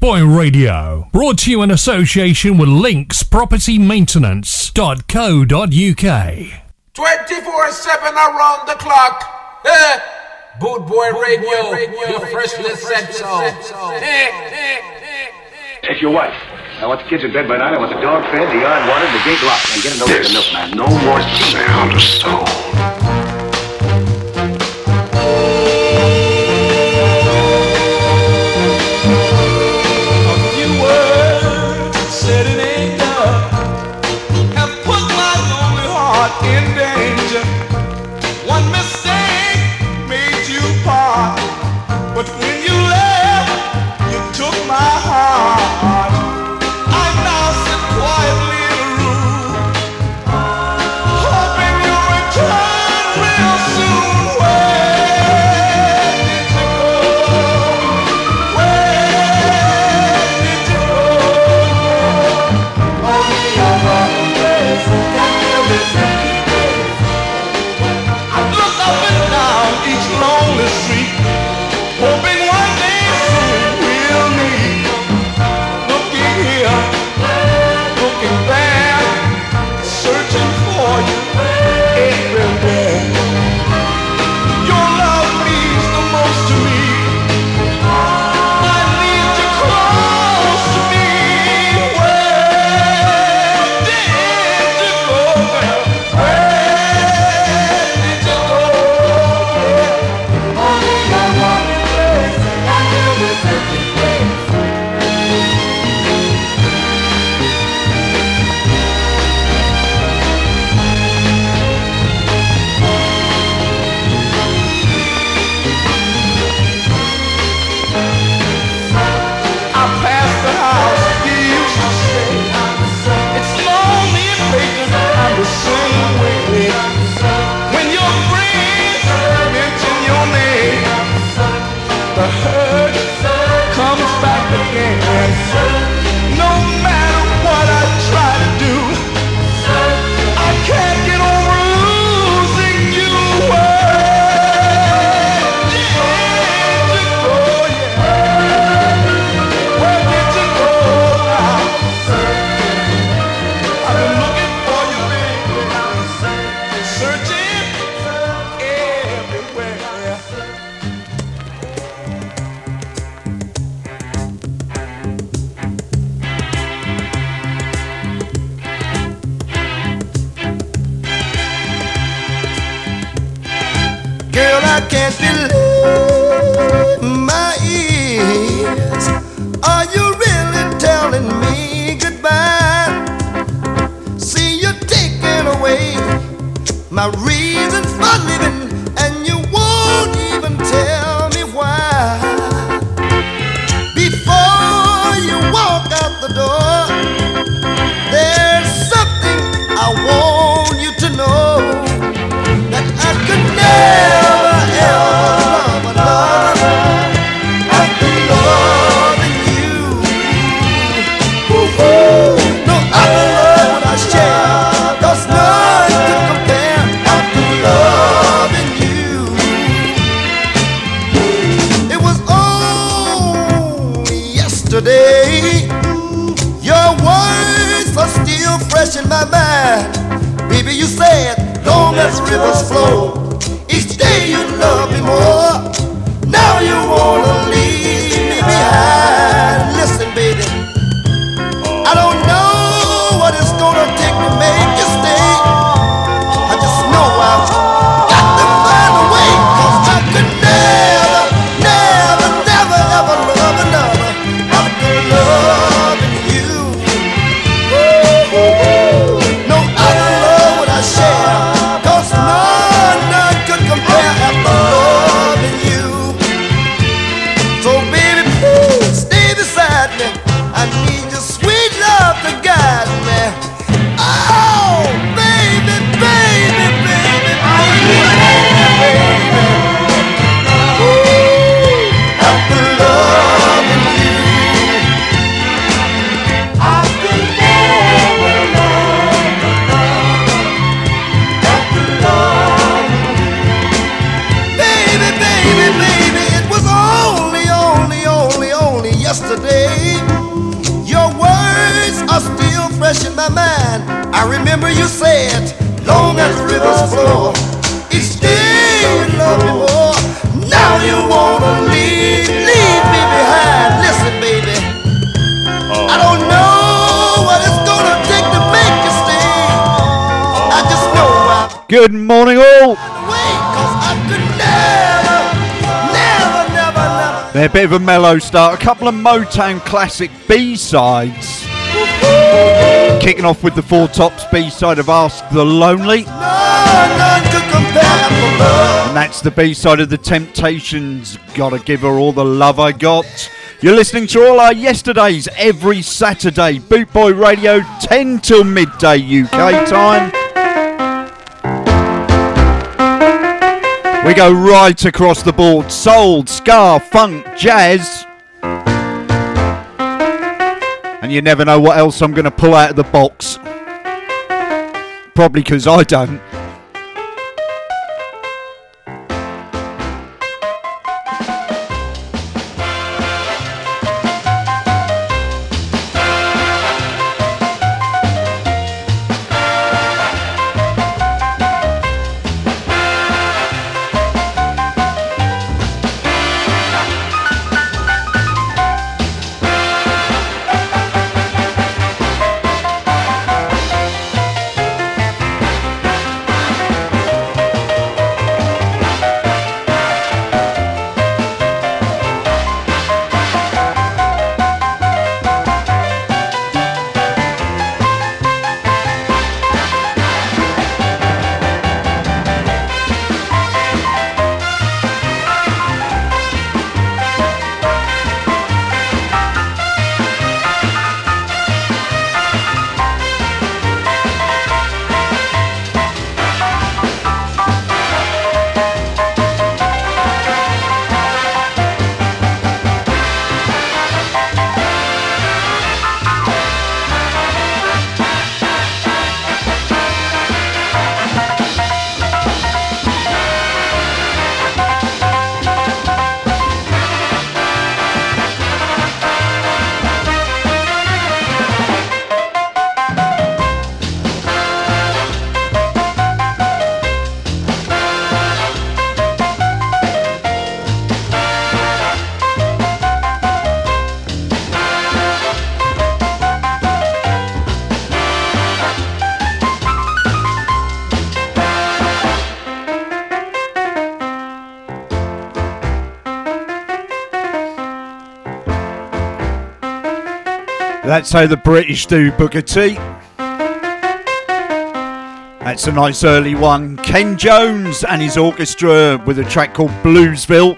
boy Radio, brought to you in association with Links Property Maintenance.co.uk. 24 7 around the clock. Eh? Boot Boy Radio, Radio your freshly said so. Eh, eh, eh, Take your wife. I want the kids in bed by nine. I want the dog fed, the yard watered, the gate locked. And get an over the milkman. No more sound of soul. mind. Baby, you said, don't let rivers flow, each day you love me more. Now you wanna Good morning, all. They're a bit of a mellow start. A couple of Motown classic B sides. Kicking off with the Four Tops B side of Ask the Lonely. And that's the B side of The Temptations. Gotta give her all the love I got. You're listening to all our yesterdays every Saturday. Bootboy Radio 10 till midday UK time. We go right across the board soul, ska, funk, jazz. And you never know what else I'm going to pull out of the box. Probably because I don't. That's how the British do Booker T. That's a nice early one. Ken Jones and his orchestra with a track called Bluesville.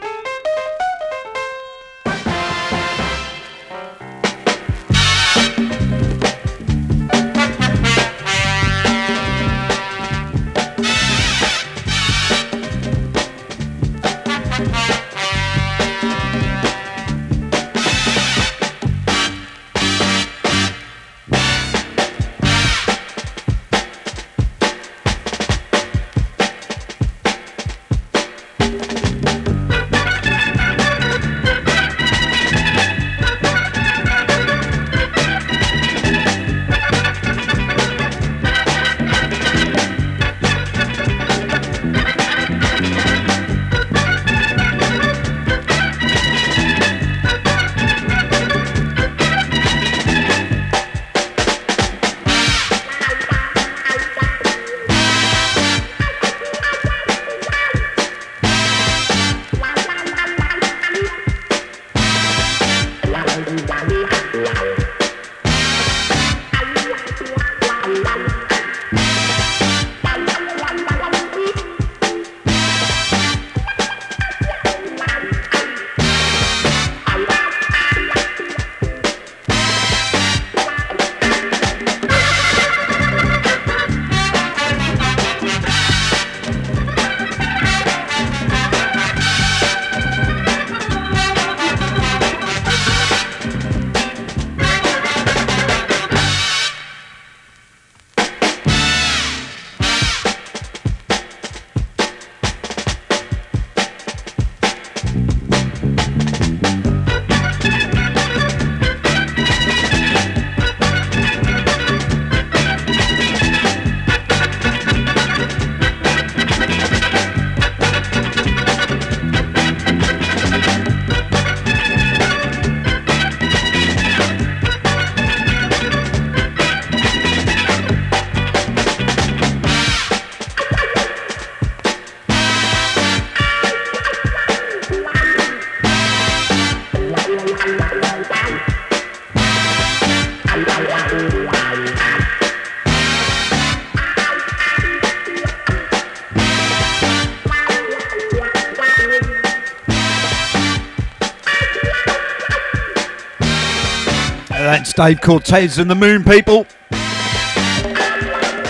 Dave Cortez and the Moon People.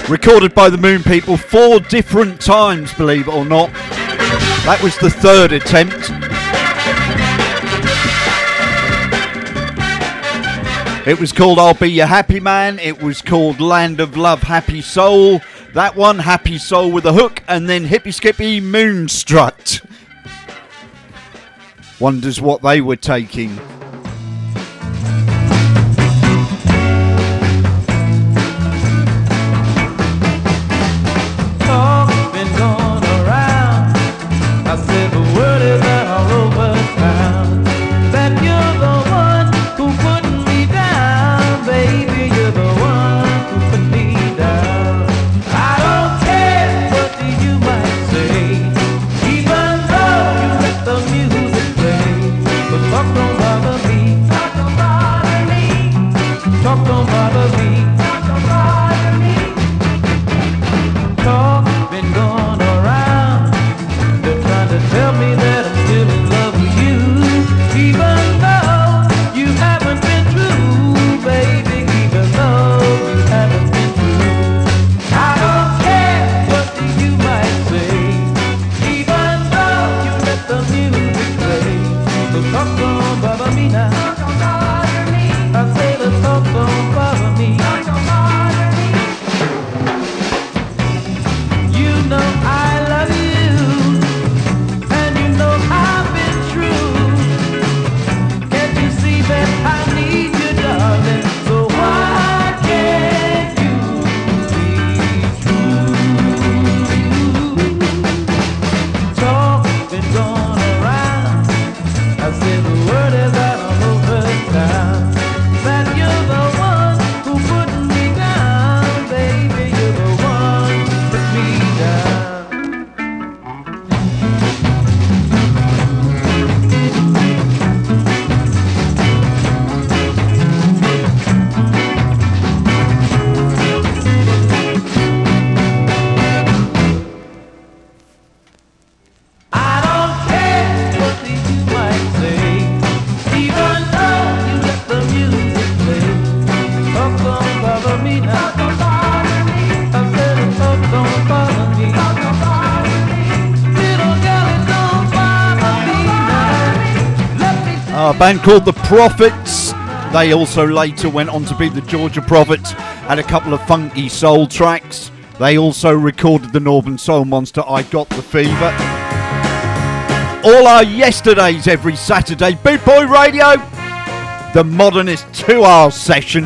Recorded by the Moon People four different times, believe it or not. That was the third attempt. It was called I'll Be Your Happy Man. It was called Land of Love, Happy Soul. That one, Happy Soul with a hook, and then Hippy Skippy Moonstrut. Wonders what they were taking. Band called The Prophets. They also later went on to be the Georgia Prophets, had a couple of funky soul tracks. They also recorded the Northern Soul Monster, I Got the Fever. All our yesterdays every Saturday. Boot Boy Radio, the modernist two hour session.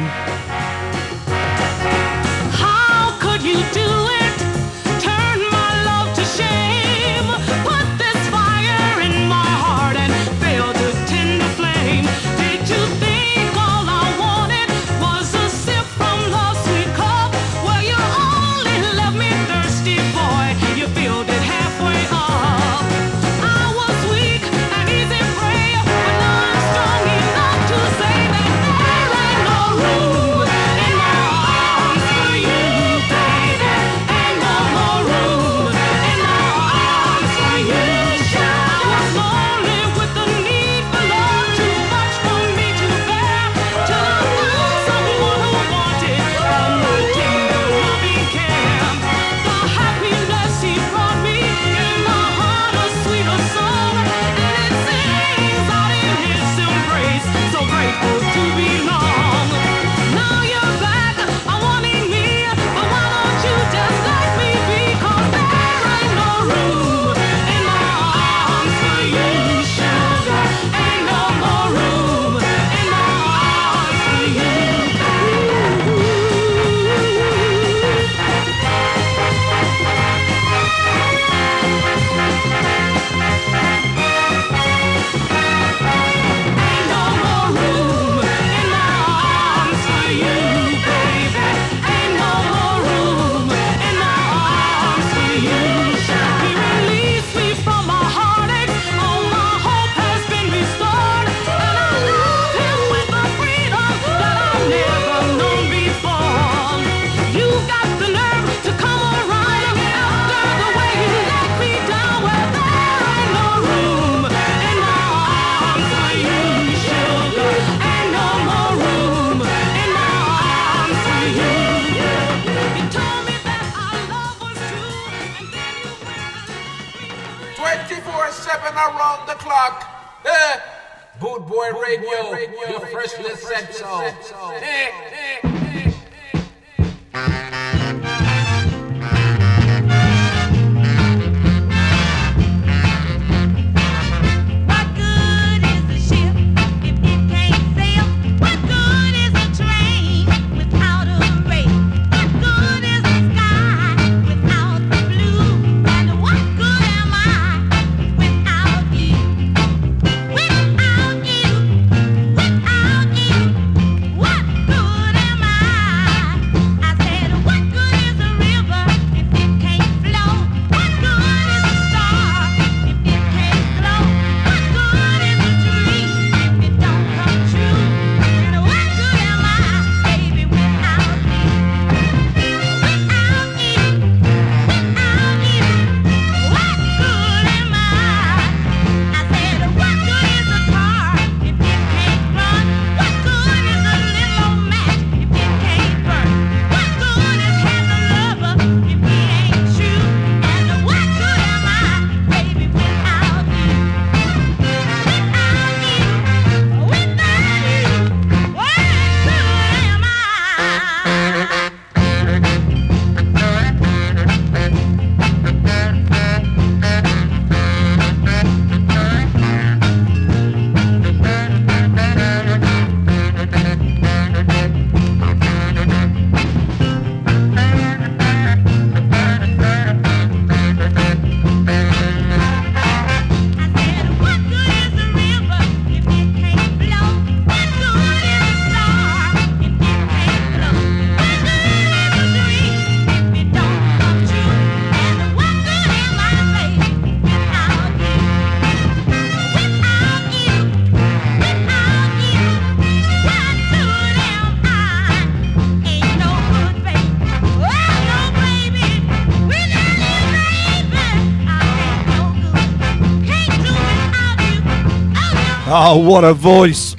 Oh, what a voice!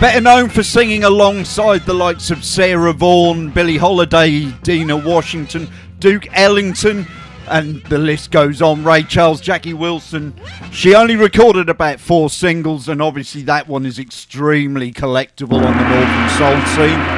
Better known for singing alongside the likes of Sarah Vaughan, Billie Holiday, Dinah Washington, Duke Ellington, and the list goes on. Ray Charles, Jackie Wilson. She only recorded about four singles, and obviously that one is extremely collectible on the Northern Soul scene.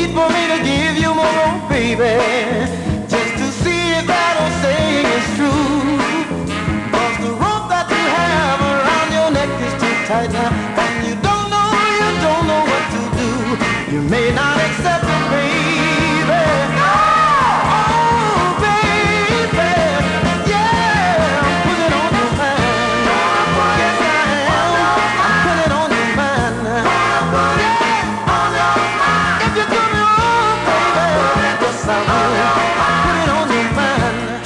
Need for me to give you more, baby. Just to see if that old saying is true. 'Cause the rope that you have around your neck is too tight now. And you don't know, you don't know what to do. You may not accept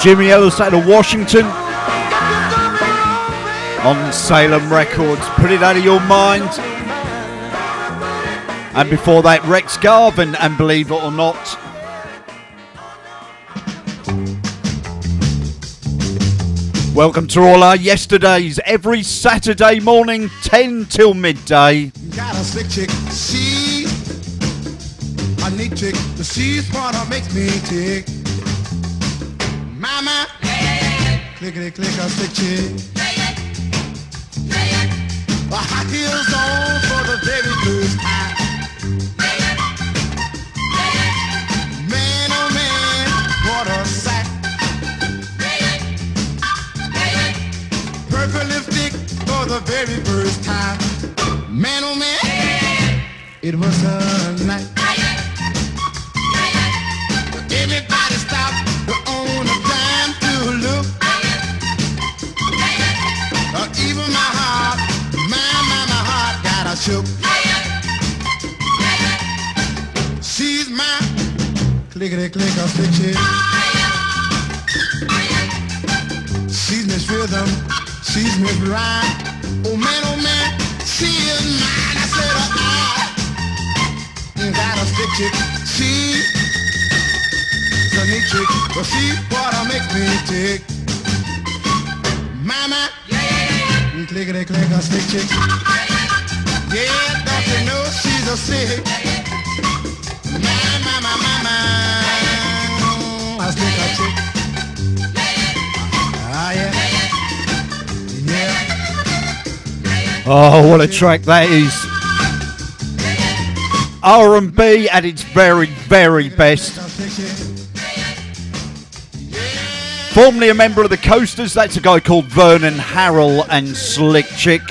Jimmy Ellis out of Washington on Salem Records. Put it out of your mind. And before that, Rex Garvin, and believe it or not, welcome to all our yesterdays. Every Saturday morning, 10 till midday. Got a chick, chick. The she's makes me tick. Mama, clickety click a slick chick. A high heels on for the very first time. Man, oh man, what a sight. Purple lipstick for the very first time. Man, oh man, it was a night. Shook. She's my clickety click a stick chick. She's Miss Rhythm, she's Miss Rhyme. Oh man, oh man, she is mine. I said, uh, I got a stick chick. She's a neat chick, but she what I make me tick. Mama, clickety click a stick chick. Yeah, don't you know she's a stick? My, my, my, my, my, a stick a chick. Oh, what a track that is. R&B at its very, very best. Formerly a member of the Coasters, that's a guy called Vernon Harrell and Slick Chick.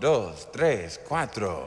Dos, tres, cuatro.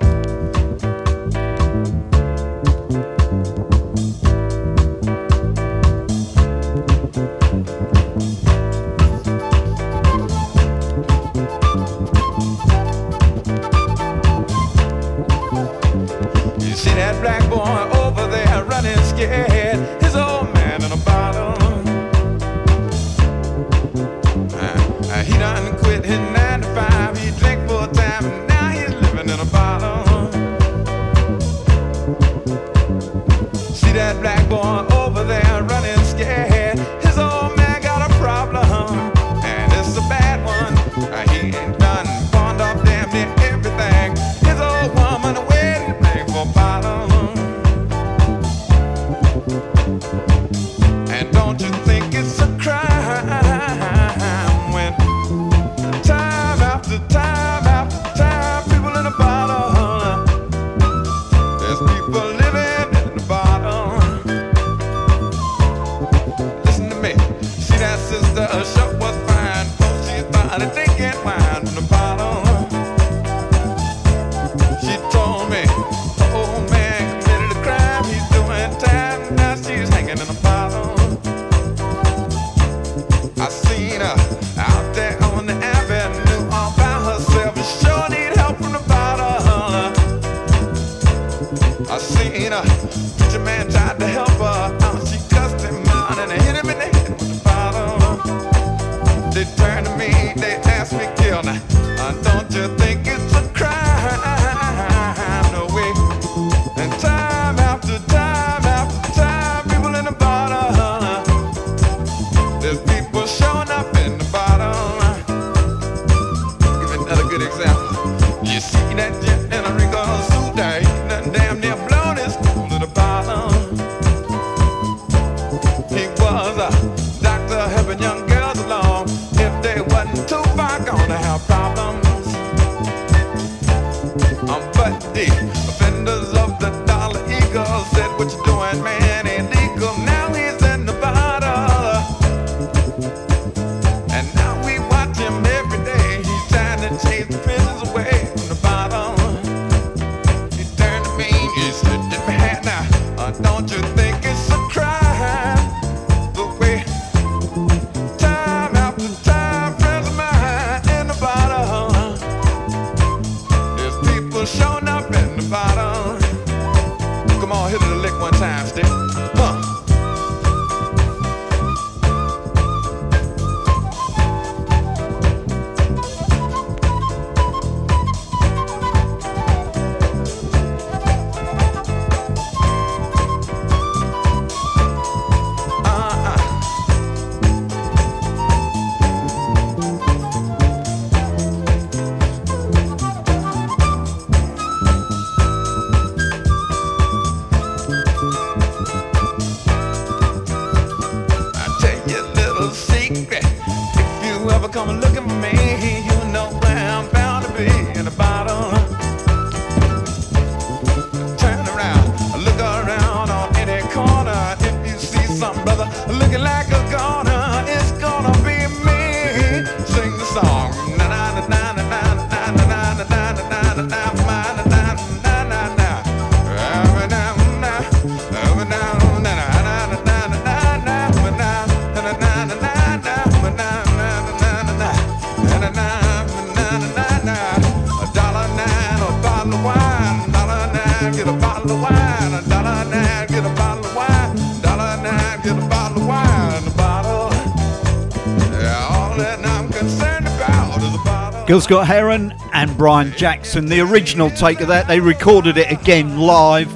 Gil Scott Heron and Brian Jackson, the original take of that. They recorded it again live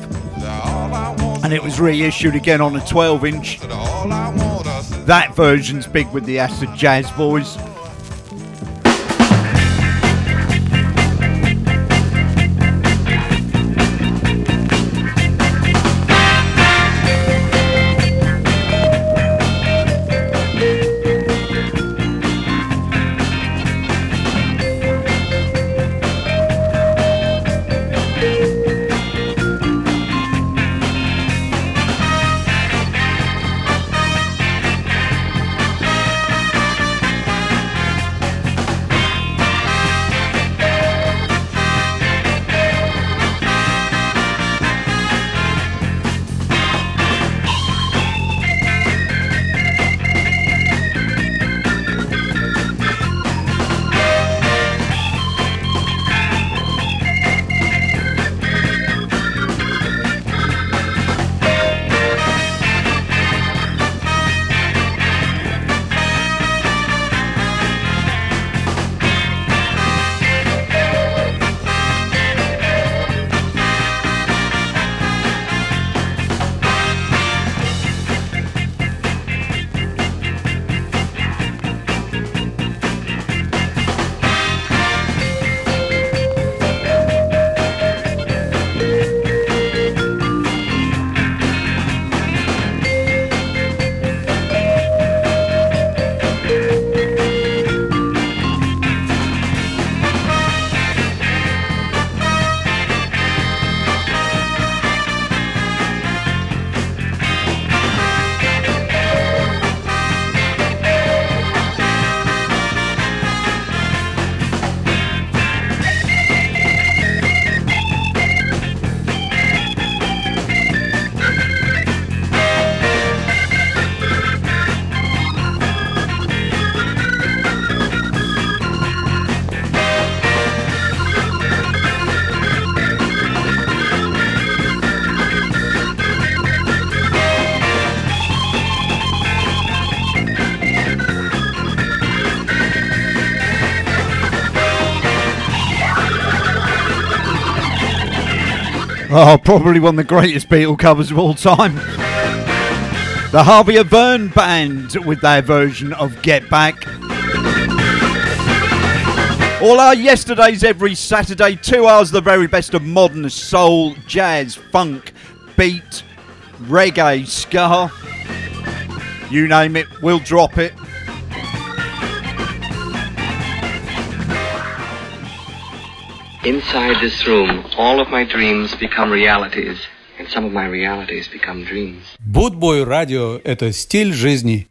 and it was reissued again on a 12 inch. That version's big with the Acid Jazz Boys. Oh, probably one of the greatest Beatle covers of all time. The Harvey Averne Band with their version of Get Back. All our yesterdays every Saturday, two hours the very best of modern soul, jazz, funk, beat, reggae, ska. You name it, we'll drop it. Inside this room, all of my dreams become realities, and some of my realities become dreams. Bootboy Radio – это стиль жизни.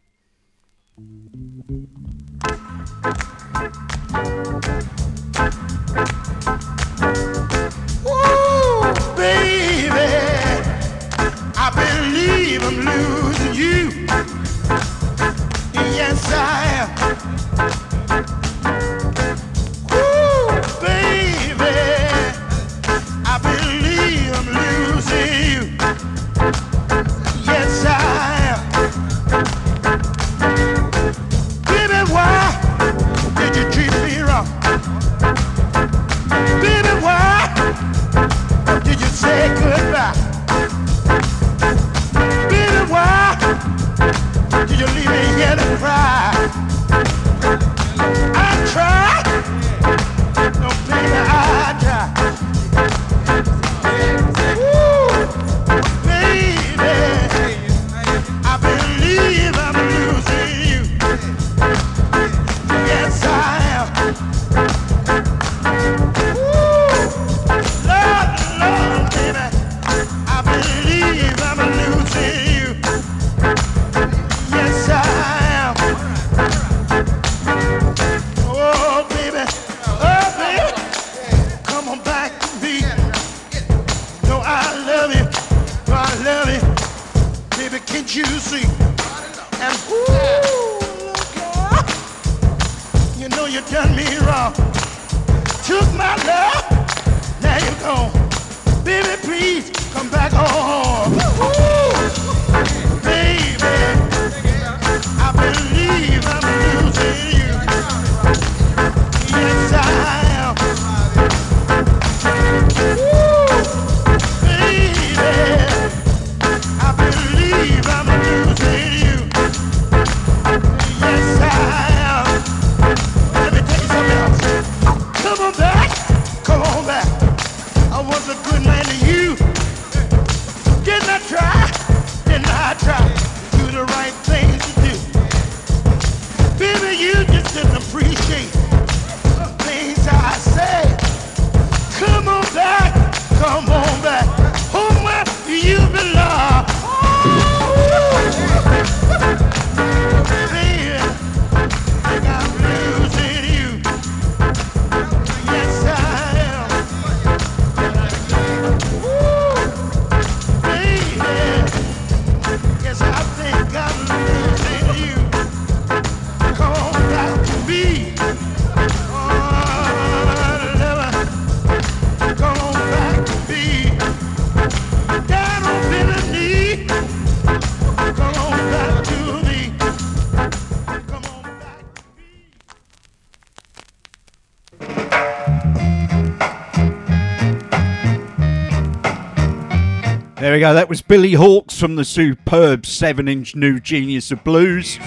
There we go. That was Billy Hawks from the superb seven inch New Genius of Blues.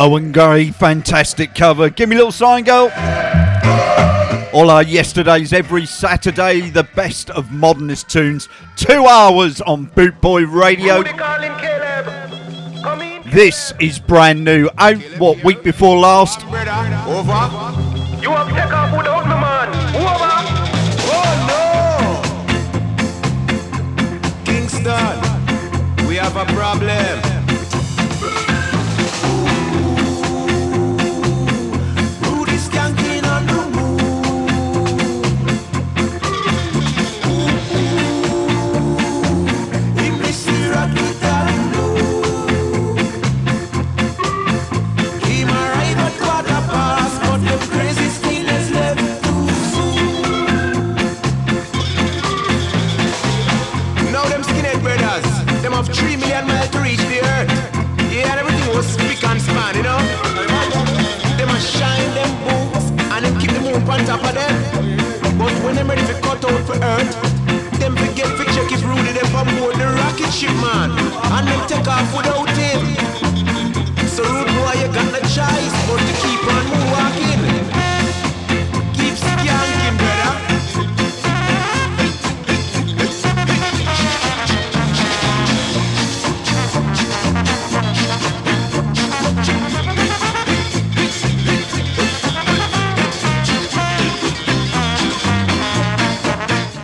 Owen Gray, fantastic cover. Give me a little sign, girl. All our yesterdays, every Saturday, the best of modernist tunes. Two hours on Bootboy Radio. This is brand new, out what week before last.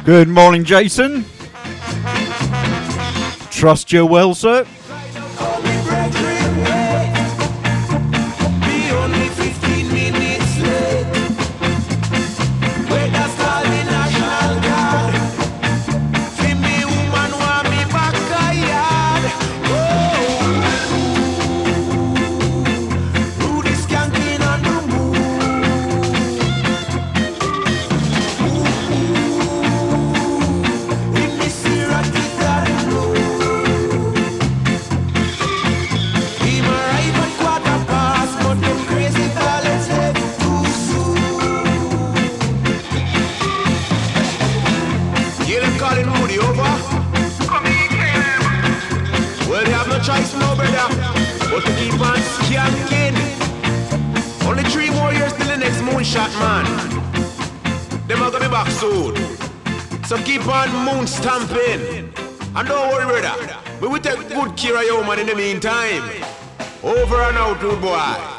Good morning, Jason. Trust you well, sir. But to keep on skanking. Only three more years till the next moonshot, man. Them are gonna be back soon. So keep on moon stamping. And don't worry, brother. We will take good care of you, man, in the meantime. Over and out, good boy.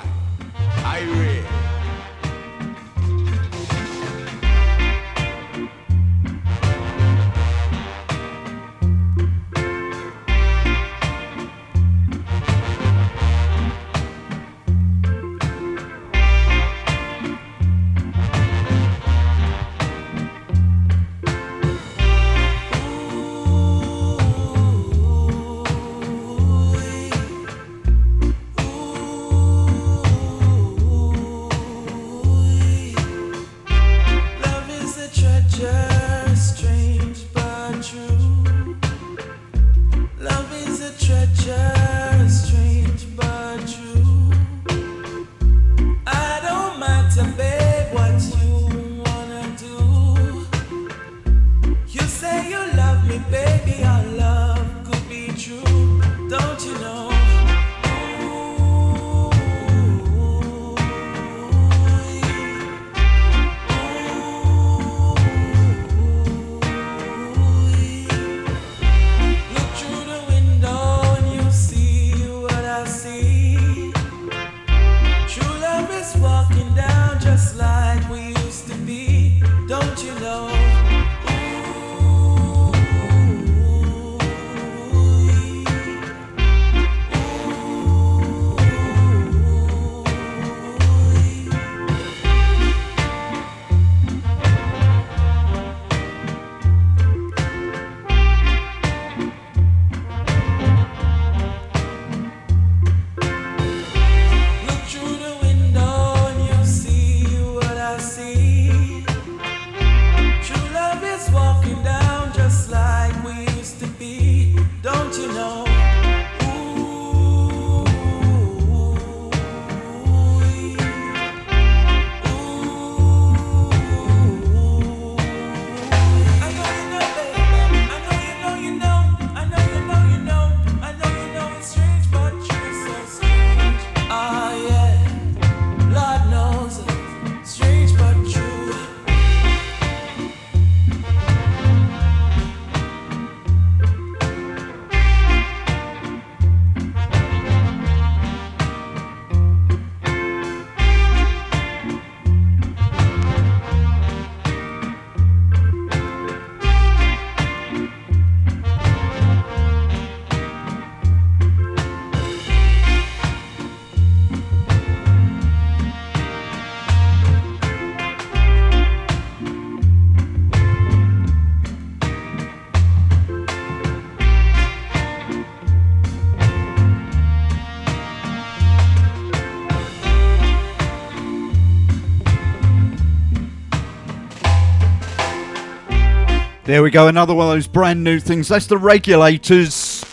There we go, another one of those brand new things. That's the regulators.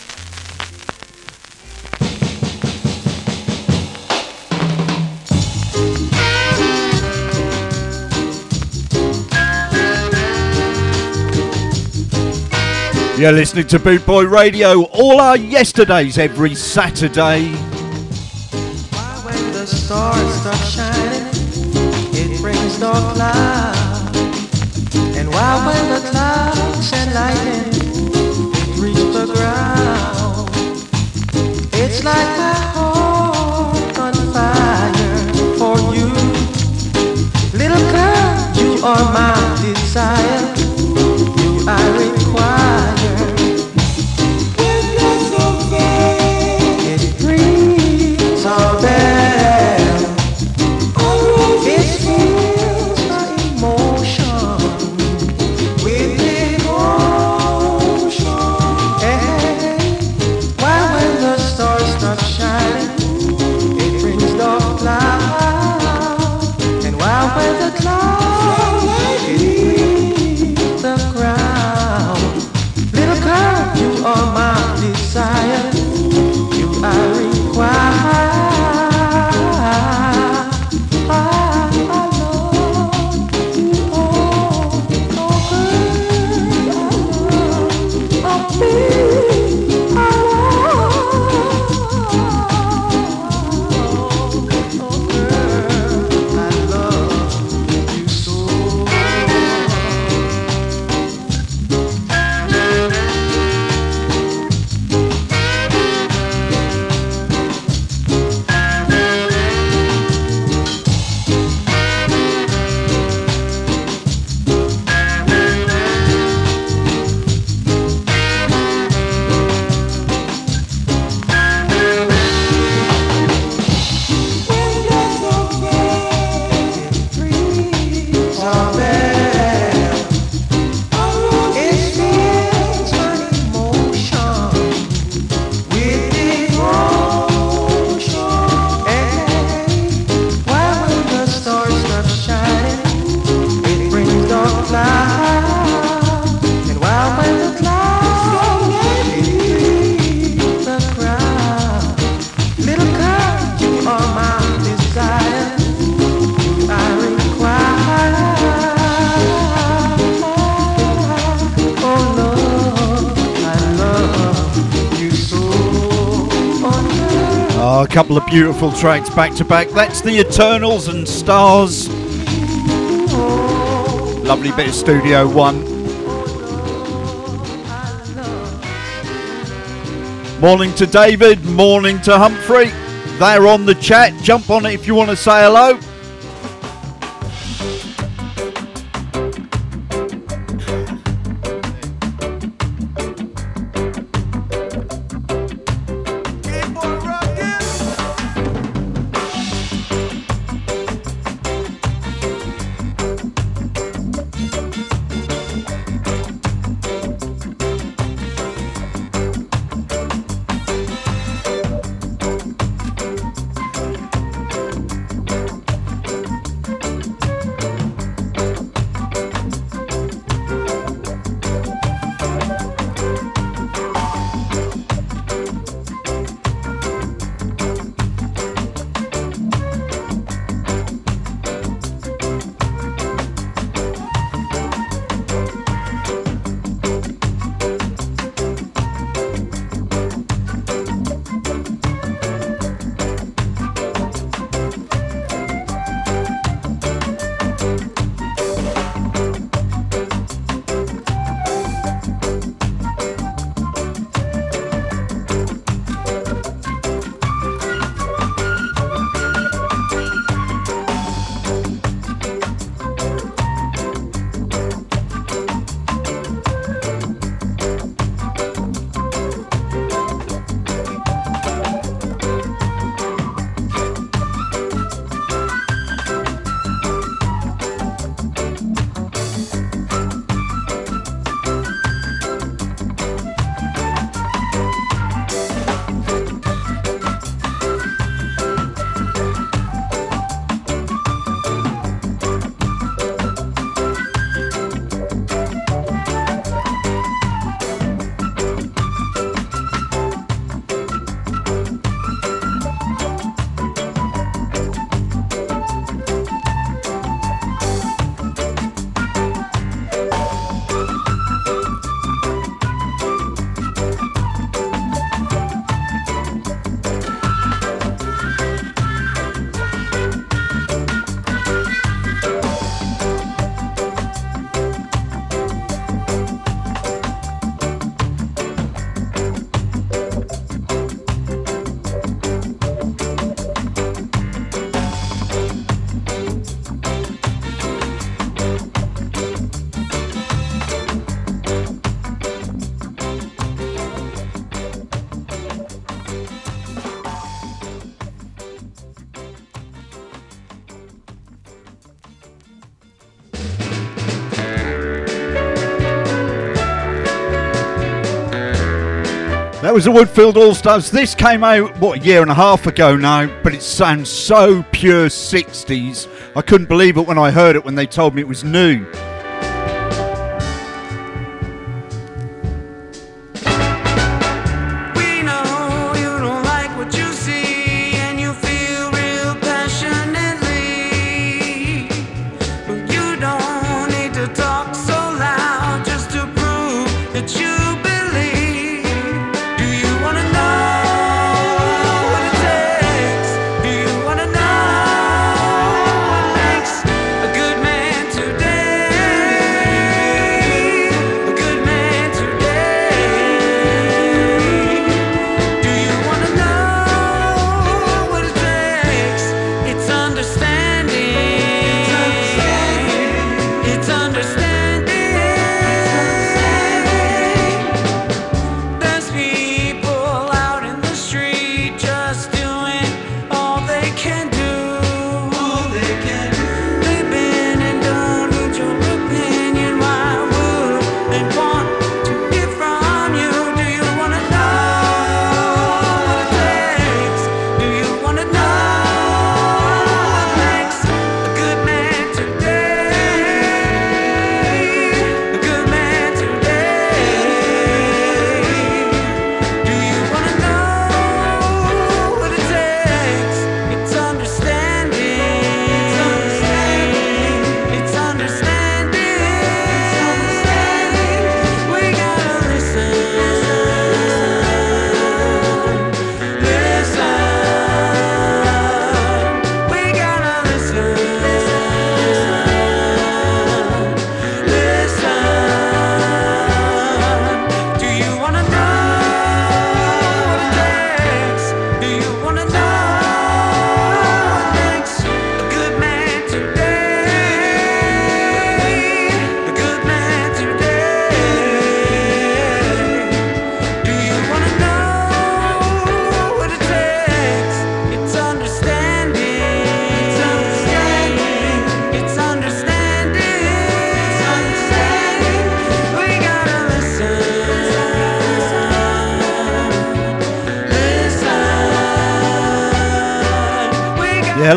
You're listening to Boot Boy Radio, all our yesterdays every Saturday. When while when the clouds and lightning reach the ground, it's like my heart on fire for you. Little girl, you are my desire. Beautiful tracks back to back. That's the Eternals and Stars. Lovely bit of Studio One. Morning to David, morning to Humphrey. They're on the chat. Jump on it if you want to say hello. Was the Woodfield All Stars. This came out, what, a year and a half ago now, but it sounds so pure 60s. I couldn't believe it when I heard it when they told me it was new.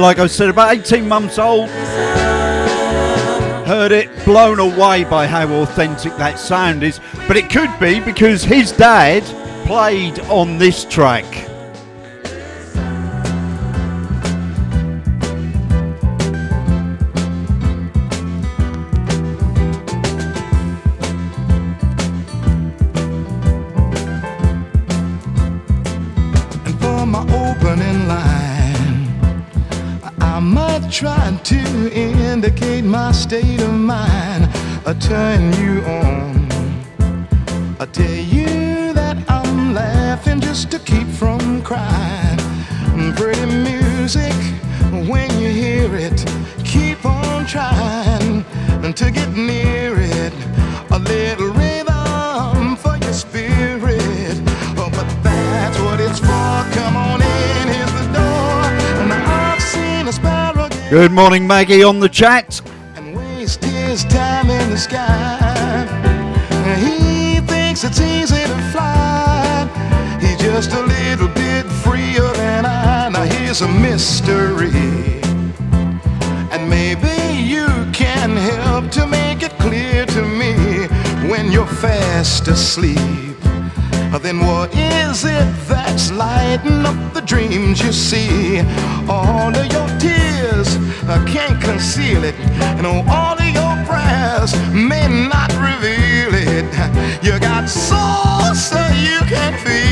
Like I said, about 18 months old. Heard it, blown away by how authentic that sound is. But it could be because his dad played on this track. State of mind. I turn you on. I tell you that I'm laughing just to keep from crying. Pretty music, when you hear it, keep on trying to get near it. A little rhythm for your spirit. Oh, but that's what it's for. Come on in, here's the door. And I've seen a sparrow Good morning, Maggie, on the chat. I. Now here's a mystery. And maybe you can help to make it clear to me when you're fast asleep. Then what is it that's lighting up the dreams you see? All of your tears, I can't conceal it. And oh, all of your prayers may not reveal it. You got soul so you can feel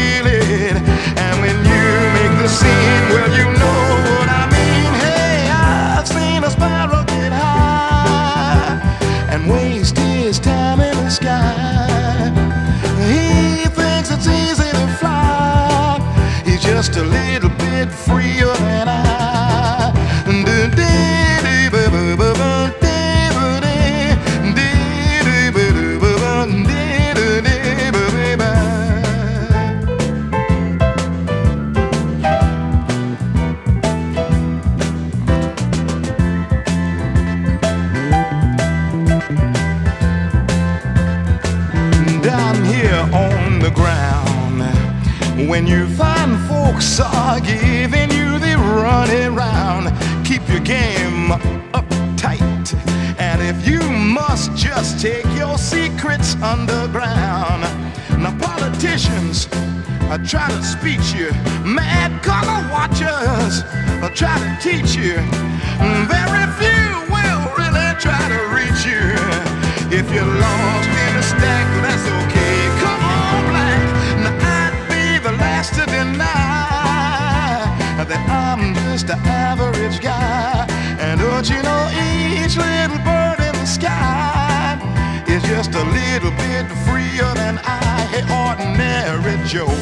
just an average guy. And don't you know each little bird in the sky is just a little bit freer than I, hey, ordinary Joe.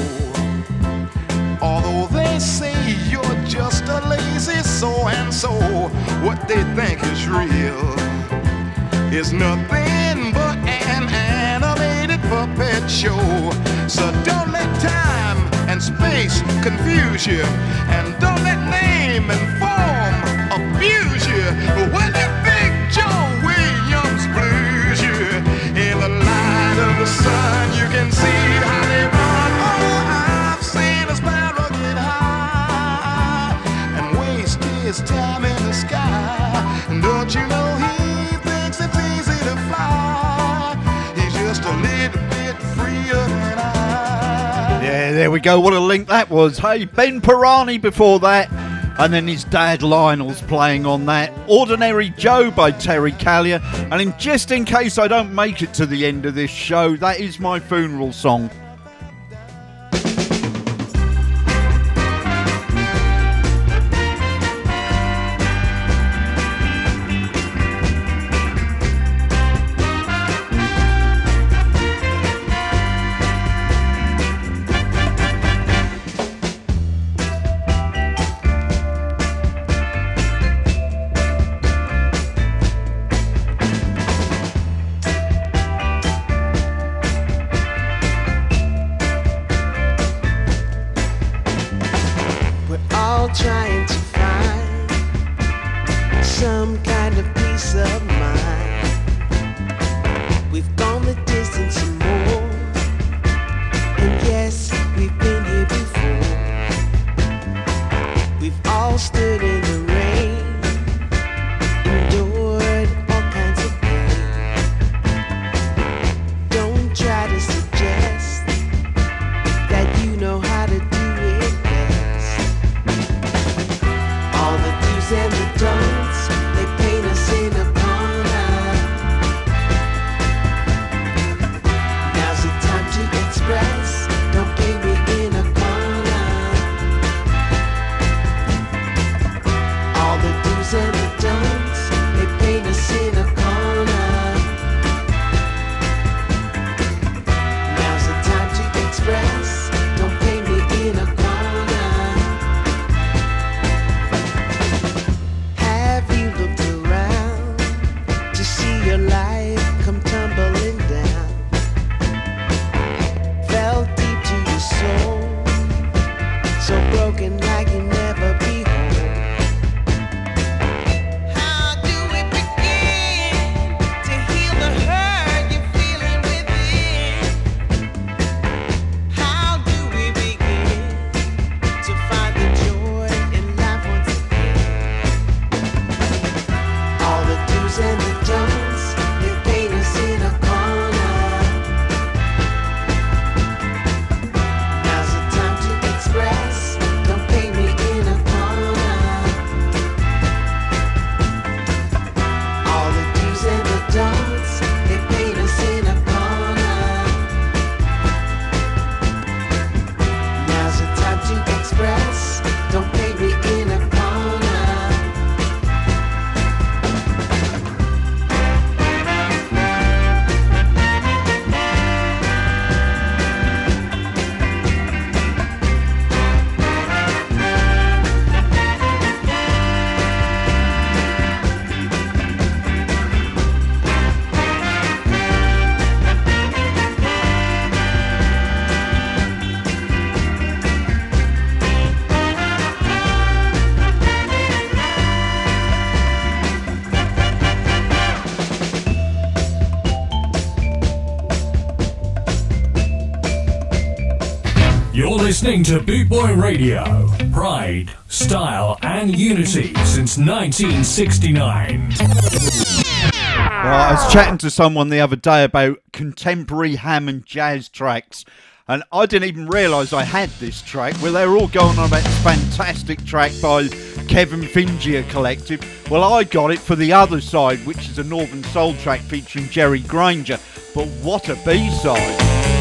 Although they say you're just a lazy so and so, what they think is real is nothing but an animated puppet show. So don't let time and space confuse you, and don't name and form abuse you. When the big Joe Williams blues you, in the light of the sun, you can see how they run. Oh, I've seen a sparrow get high and waste his time in the sky. Don't you know there we go. What a link that was. Hey, Ben Pirani before that. And then his dad Lionel's playing on that. Ordinary Joe by Terry Callier. And in, just in case I don't make it to the end of this show, that is my funeral song. Listening to Boot Boy Radio. Pride, style, and unity since 1969. Well, I was chatting to someone the other day about contemporary Hammond jazz tracks, and I didn't even realise I had this track. Well, they were all going on about this fantastic track by Kevin Fingia Collective. Well, I got it for the other side, which is a Northern Soul track featuring Jerry Granger. But what a B side!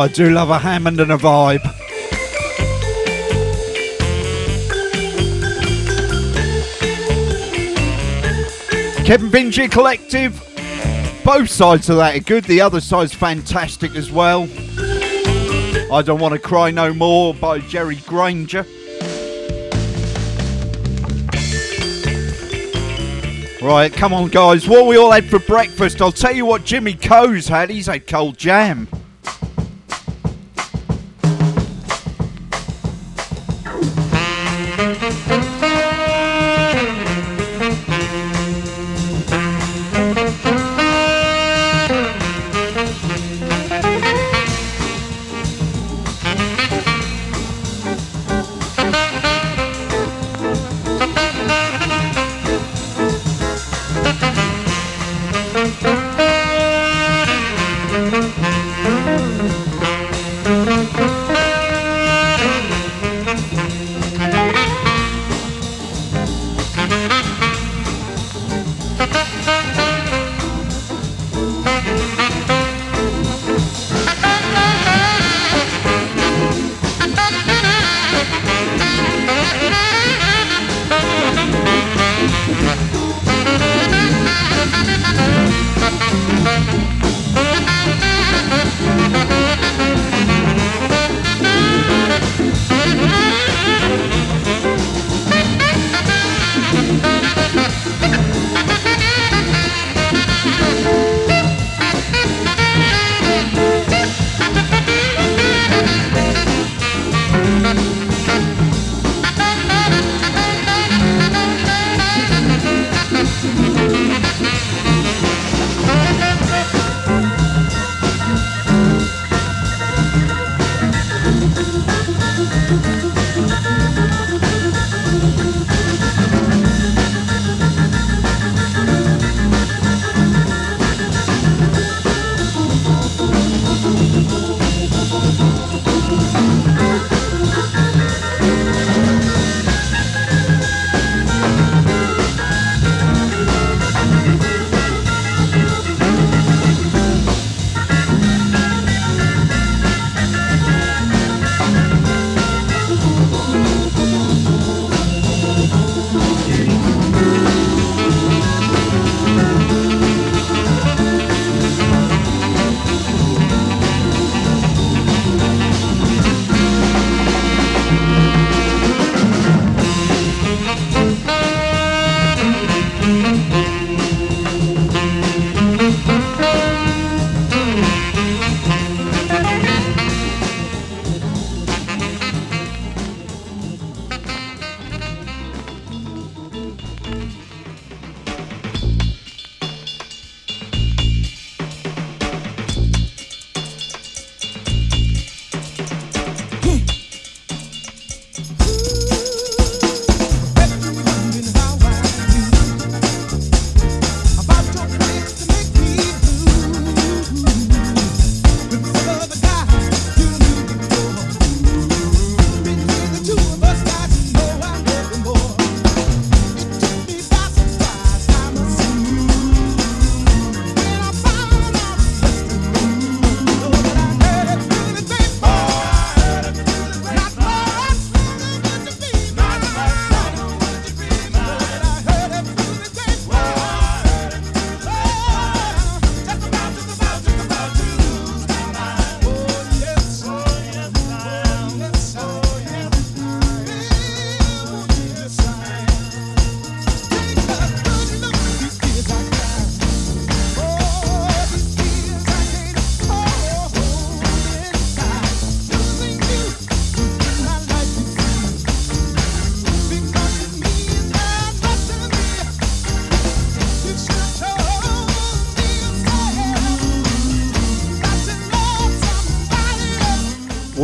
I do love a Hammond and a vibe. Kevin Vinci Collective. Both sides of that are good. The other side's fantastic as well. I Don't Want to Cry No More by Jerry Granger. Right, come on, guys. What we all had for breakfast? I'll tell you what Jimmy Coe's had. He's had cold jam.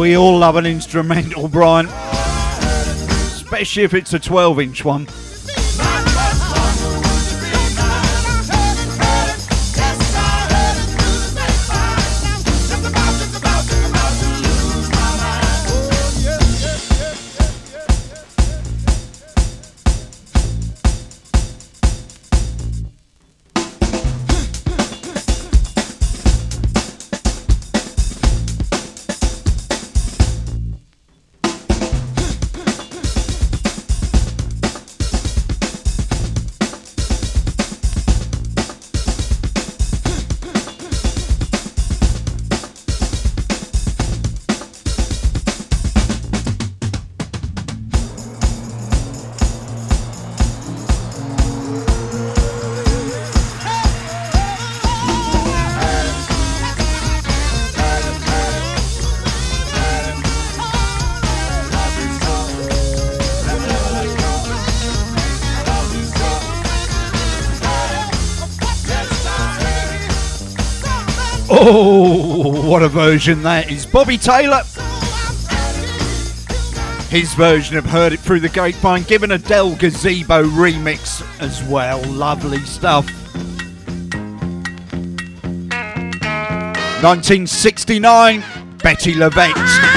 We all love an instrumental, Brian. Especially if it's a 12 inch one. What a version that is. Bobby Taylor. His version of Heard It Through the Grapevine, given a Del Gazebo remix as well. Lovely stuff. 1969, Bettye LaVette.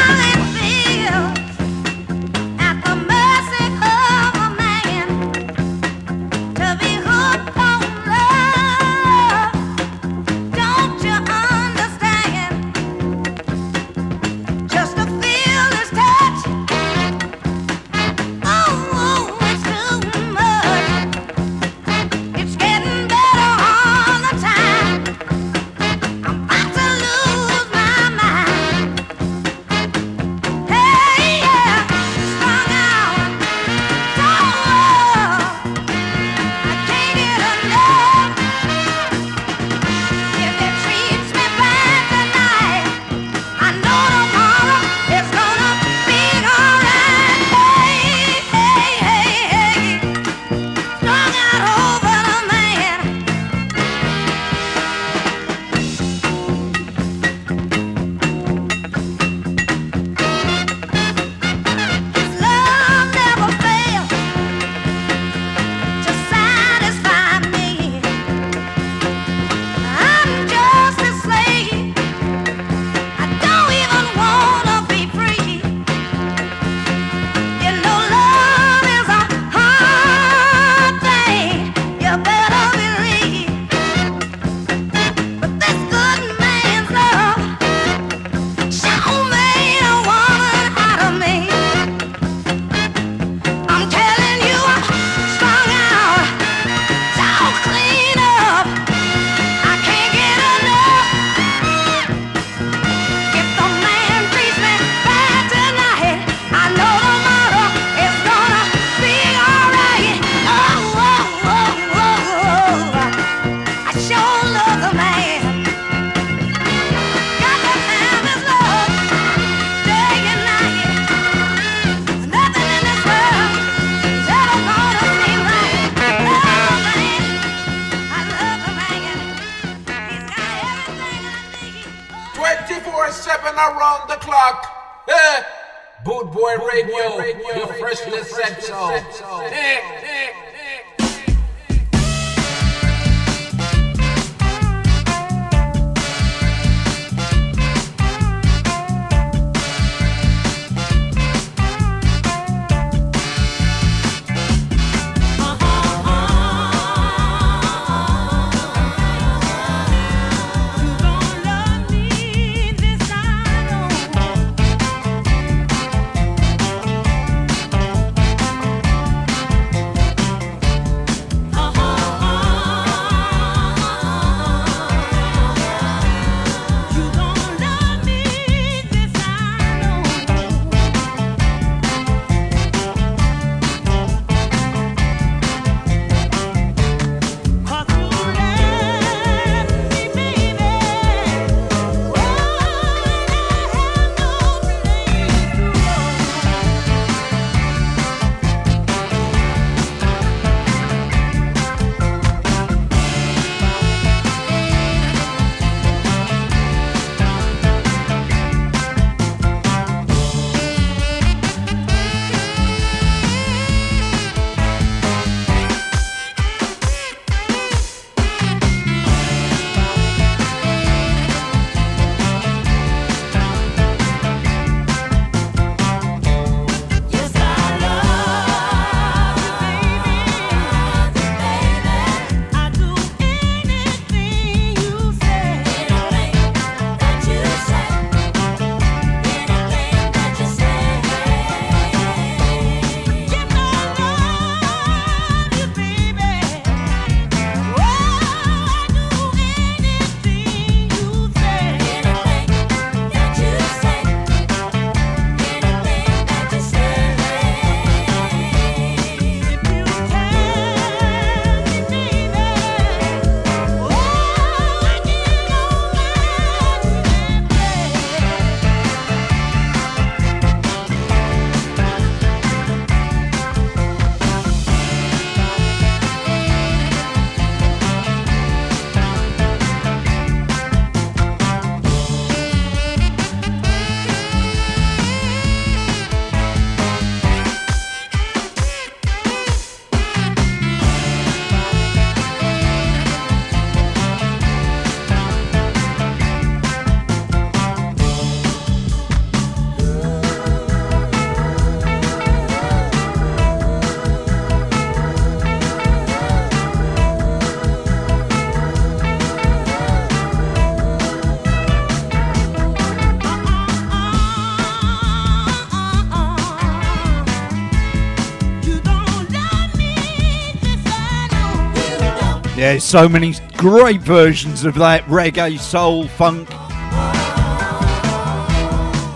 yeah, so many great versions of that reggae, soul, funk.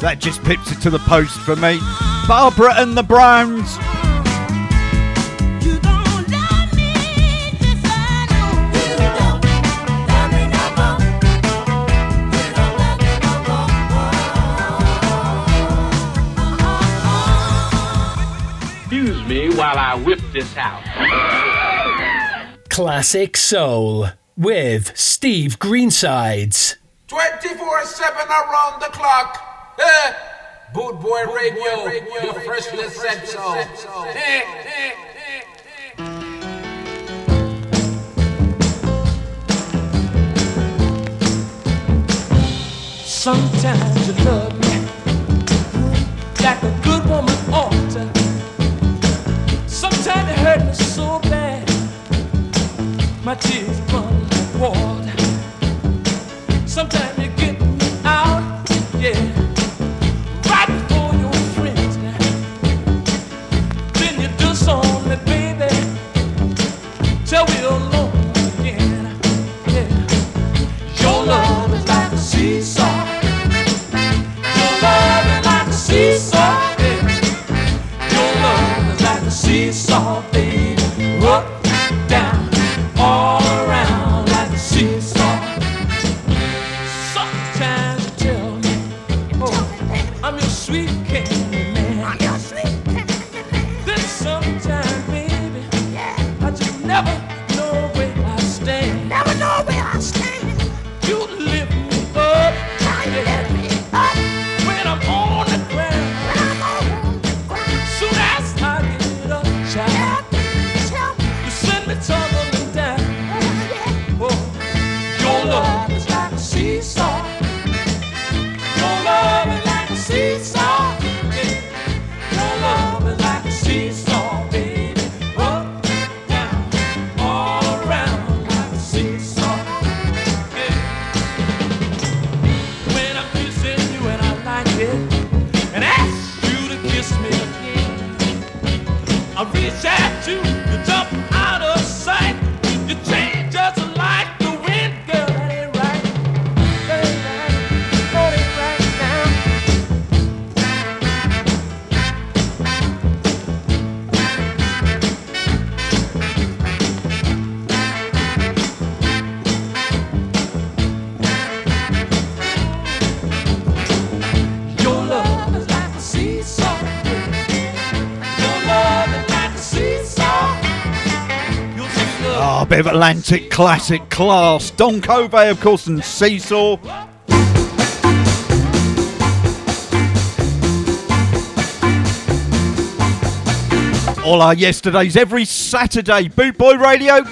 That just pips it to the post for me. Barbara and the Browns. Excuse me while I whip this out. Classic Soul with Steve Greensides. 24 7 around the clock. Eh. Boot Boy Boot Radio, your radio fresh with set Sometimes you love me like a good woman ought to. Sometimes it hurt me my tears run toward. Sometimes. Atlantic Classic class. Don Covay, of course, and Seesaw. All our yesterdays every Saturday. Boot Boy Radio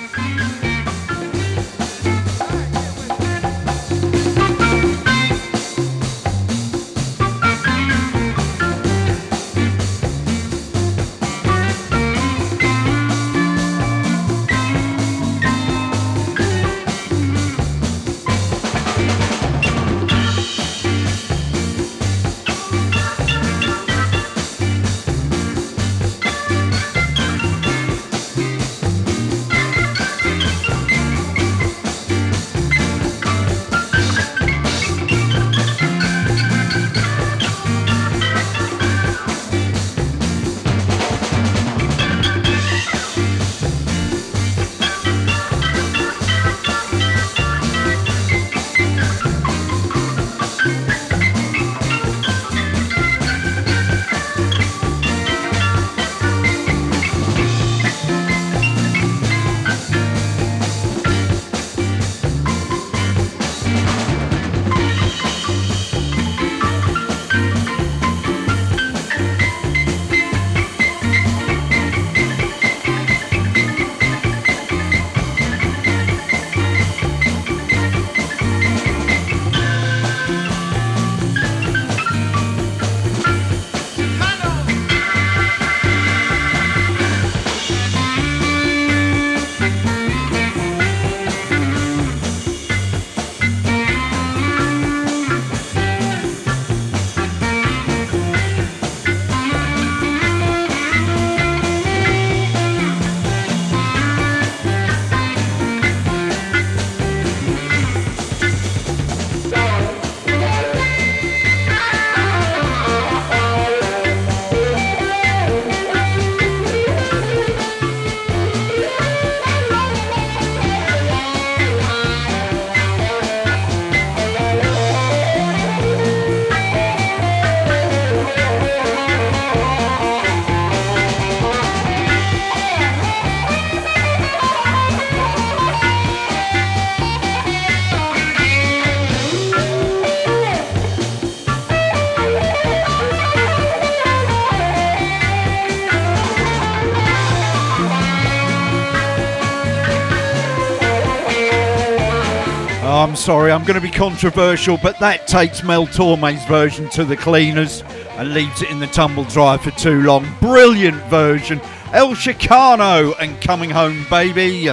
sorry, I'm going to be controversial, but that takes Mel Torme's version to the cleaners and leaves it in the tumble dryer for too long. Brilliant version. El Chicano and Coming Home, baby.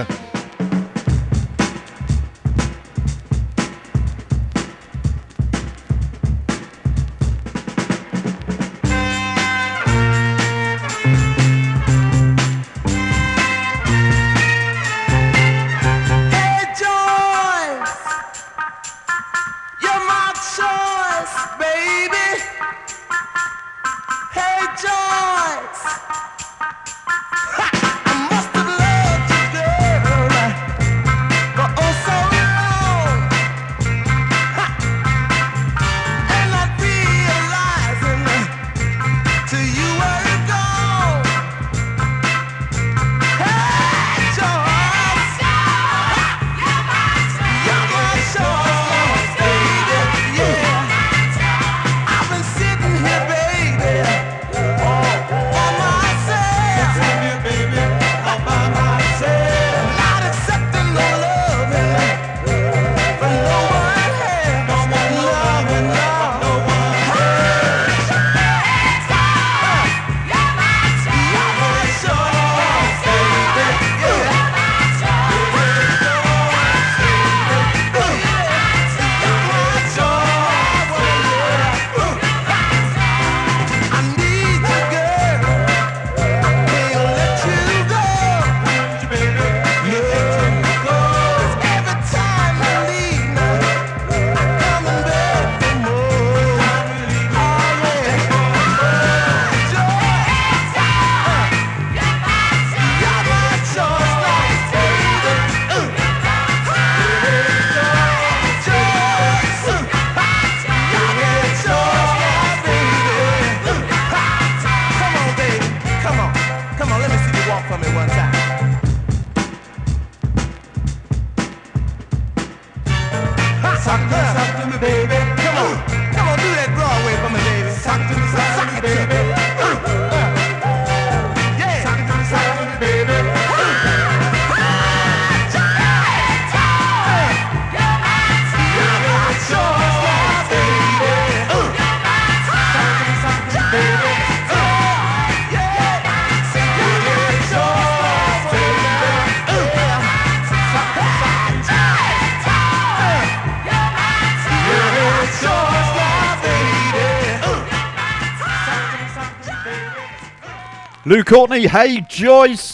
Lou Courtney, hey Joyce.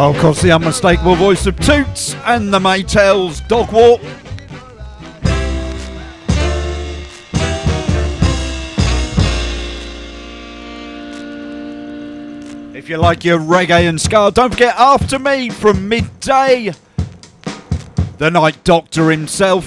Oh, of course, the unmistakable voice of Toots and the Maytals Dog Walk. If you like your reggae and ska, don't forget After Me from midday. The Night Doctor himself.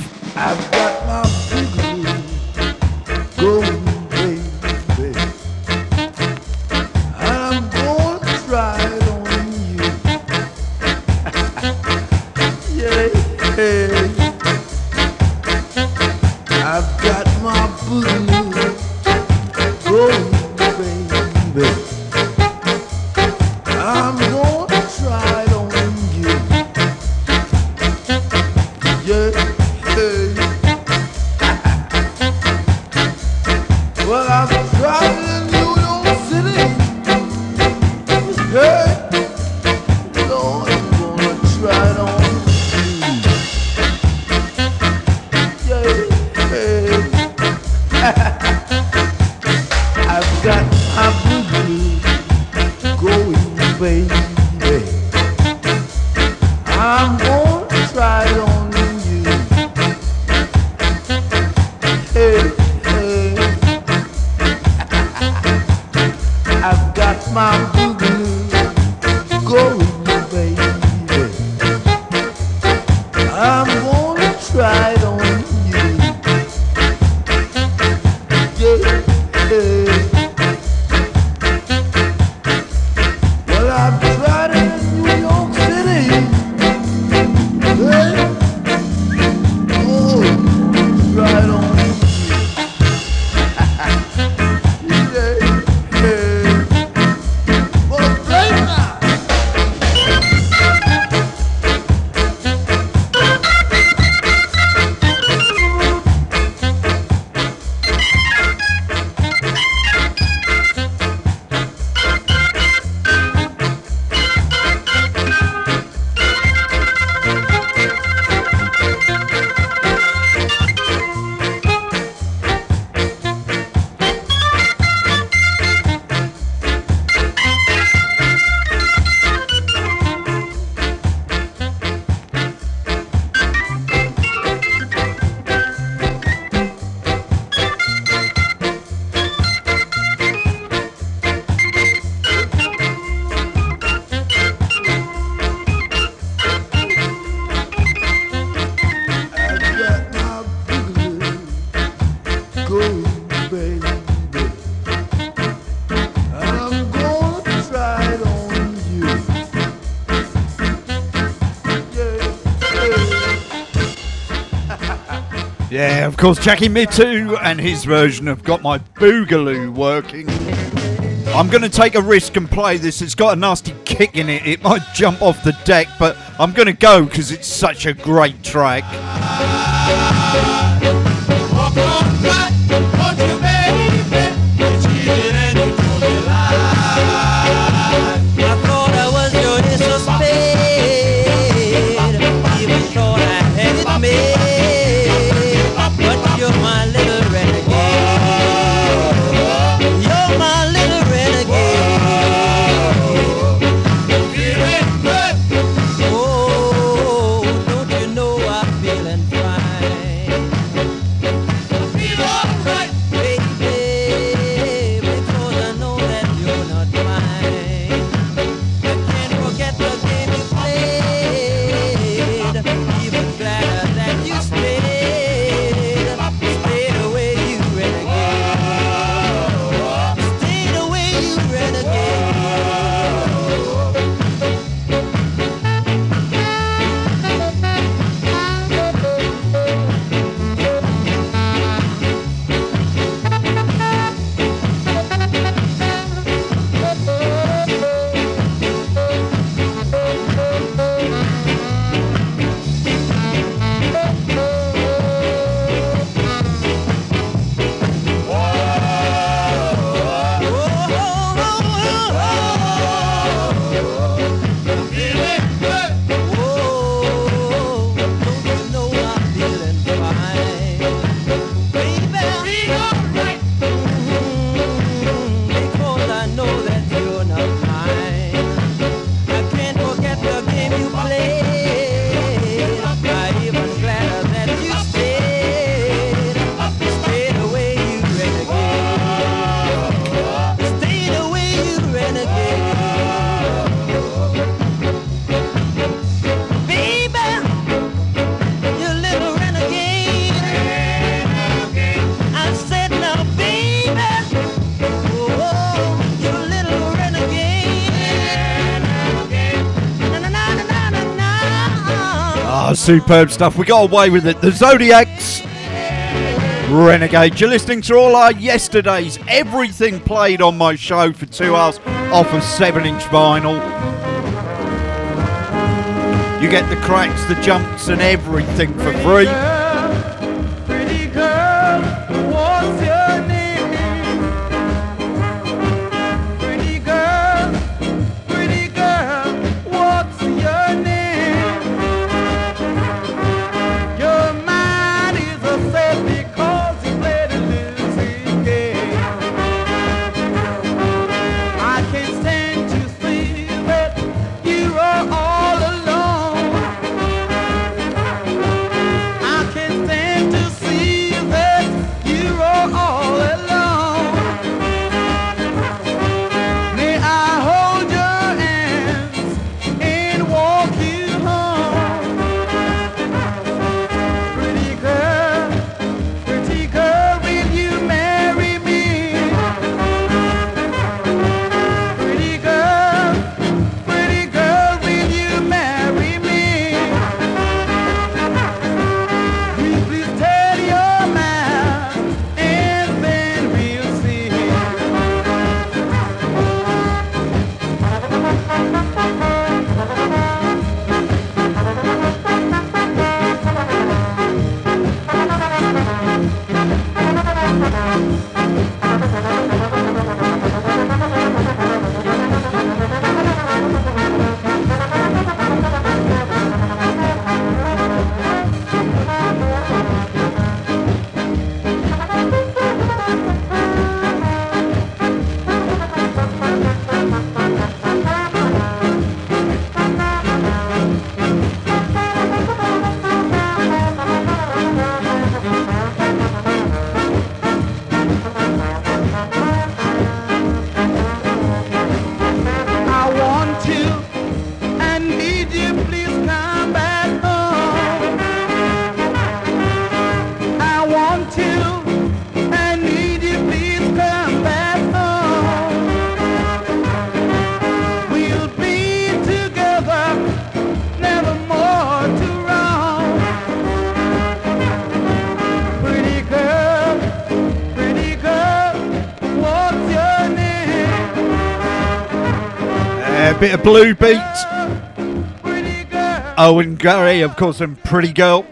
Course, Jackie Mittoo and his version of Got My Boogaloo working. I'm going to take a risk and play this. It's got a nasty kick in it. It might jump off the deck, but I'm going to go because it's such a great track. superb stuff. We got away with it. The Zodiacs, Renegade. You're listening to all our yesterdays. Everything played on my show for two hours off of 7 inch vinyl. You get the cracks, the jumps, and everything for free. bit of Blue Beat. Owen oh, Gary, of course, and Pretty Girl.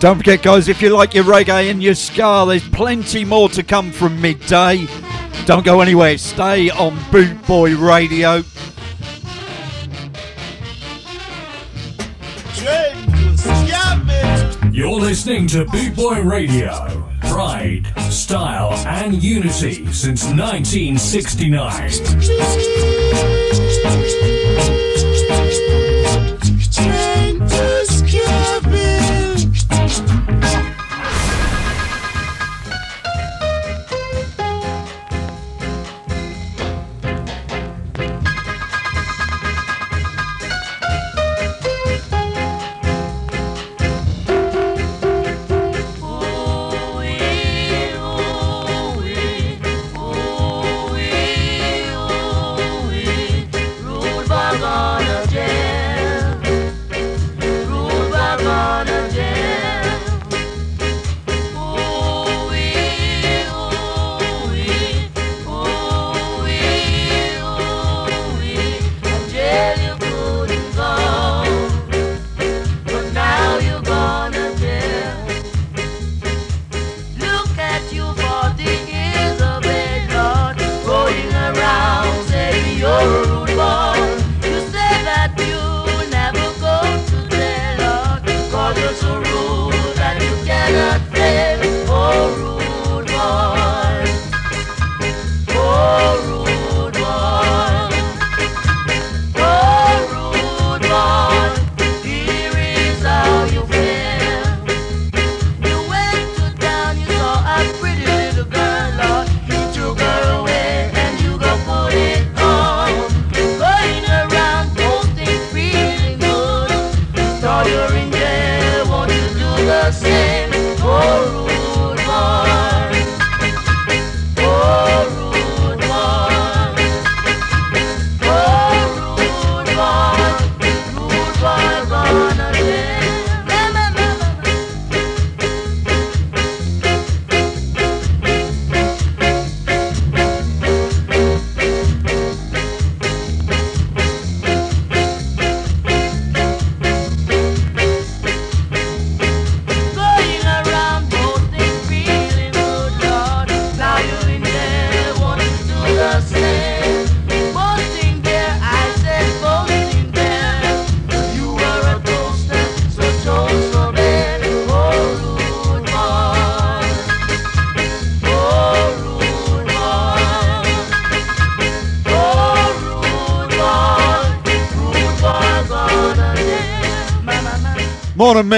Don't forget, guys, if you like your reggae and your ska, there's plenty more to come from midday. Don't go anywhere, stay on Boot Boy Radio. You're listening to Boot Boy Radio. Pride, style, and unity since 1969.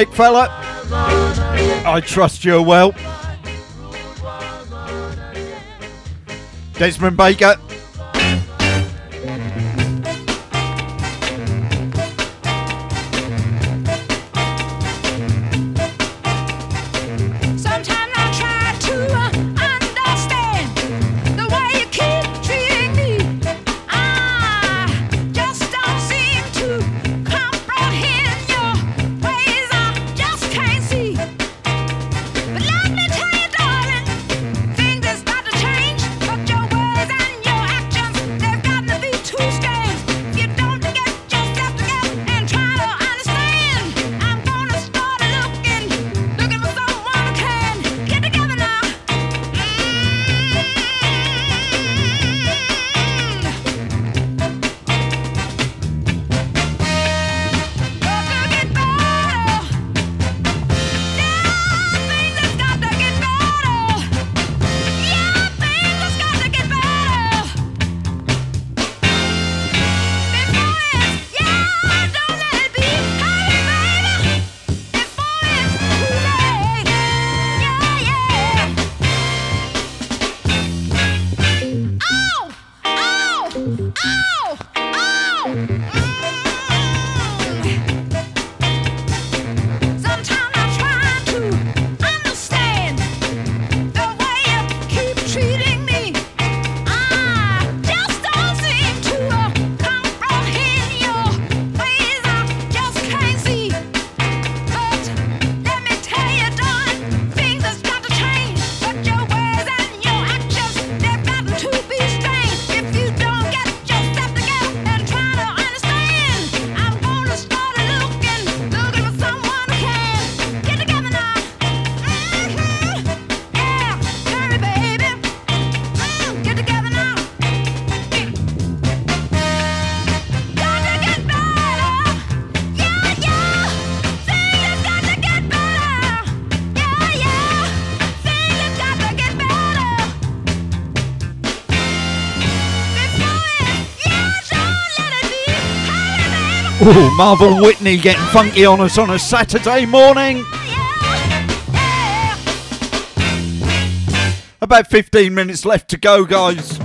Nick, fella. I trust you well. Desmond Baker. Oh, Marva Whitney getting funky on us on a Saturday morning. About 15 minutes left to go, guys.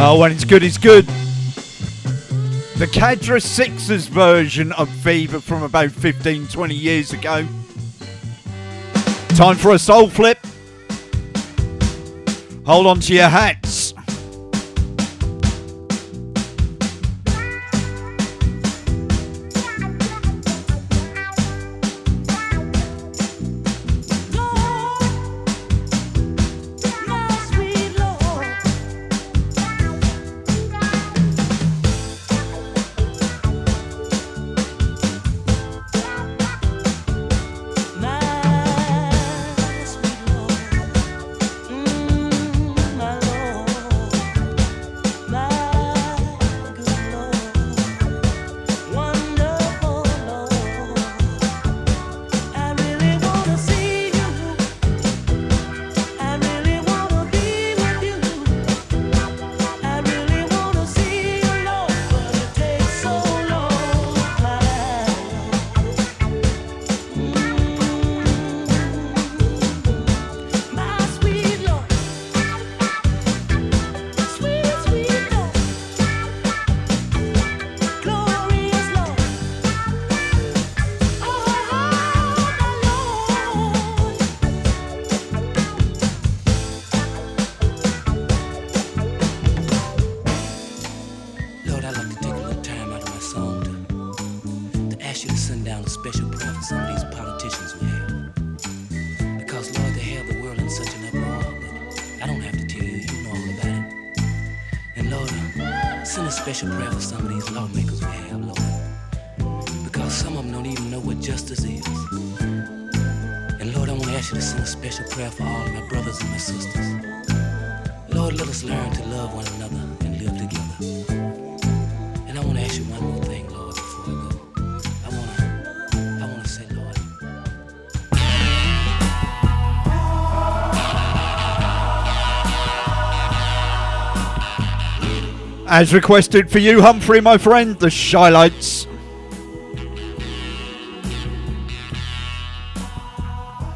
Oh, when it's good, it's good. The Cadra Sixers version of Fever from about 15, 20 years ago. Time for a soul flip. Hold on to your hats. As requested for you, Humphrey, my friend, the Chi-Lites.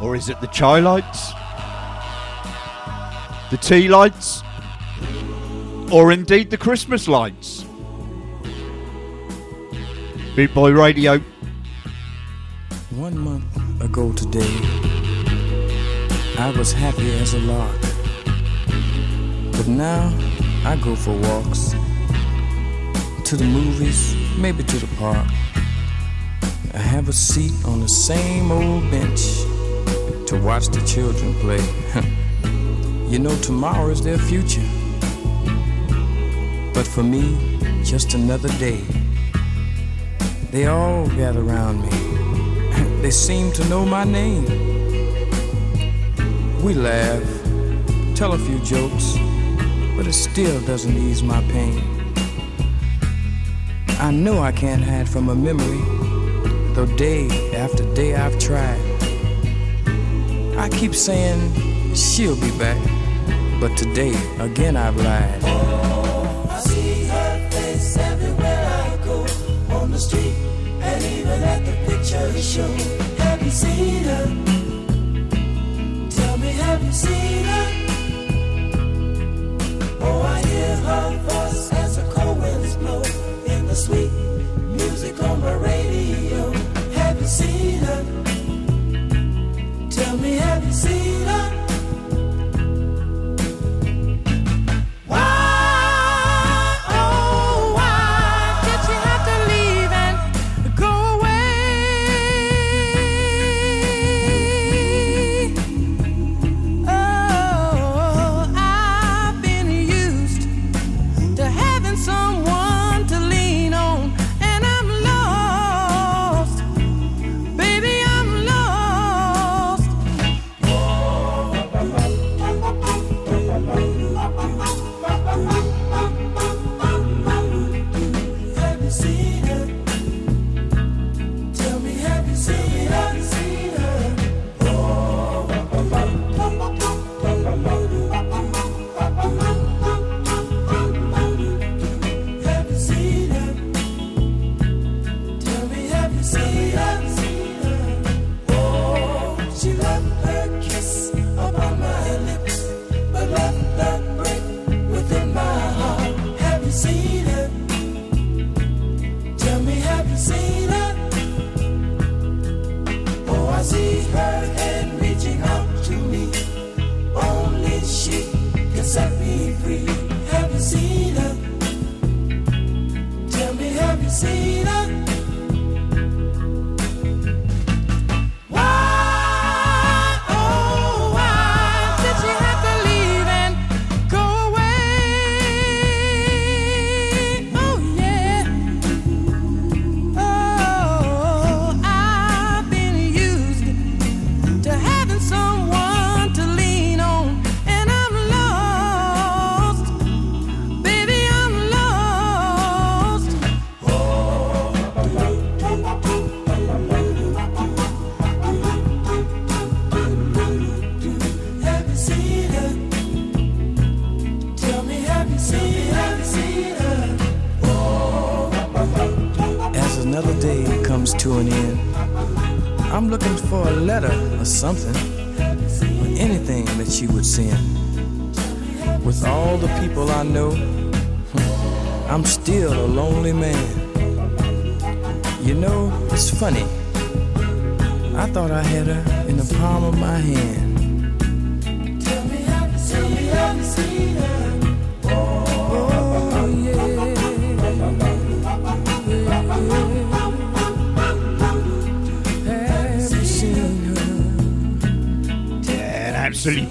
Or is it the Chai Lights? The Tea Lights? Or indeed the Christmas Lights? Boot Boy Radio. One month ago today, I was happy as a lark. But now I go for walks to the movies, maybe to the park. I have a seat on the same old bench to watch the children play. you know, tomorrow is their future. But for me, just another day. They all gather around me. They seem to know my name. We laugh, tell a few jokes, but it still doesn't ease my pain. I know I can't hide from a memory, though day after day I've tried. I keep saying she'll be back, but today again I've lied. I see her face everywhere I go on the street and even at the picture show. Have you seen her? Tell me, have you seen her? Something, or anything that she would send. With all the people I know, I'm still a lonely man. You know, it's funny. I thought I had her in the palm of my hand.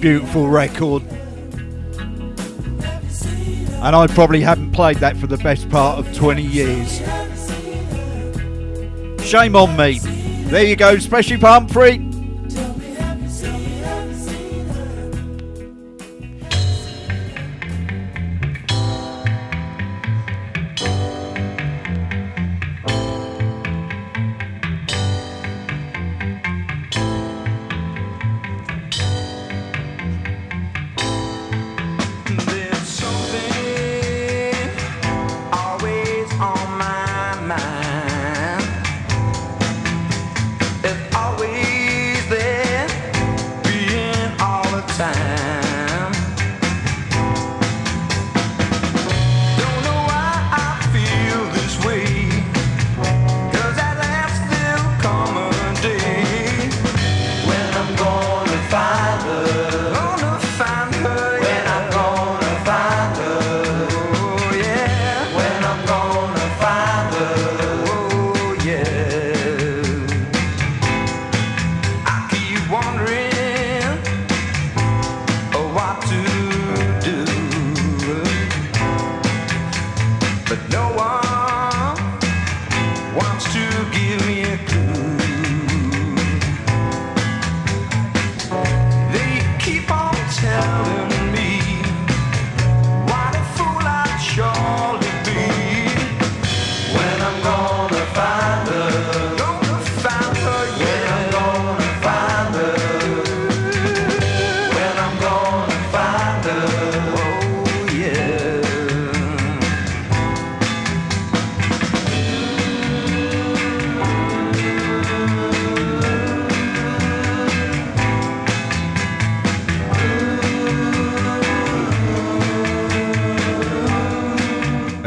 Beautiful record. And I probably haven't played that for the best part of 20 years. Shame on me. There you go, especially for Humphrey.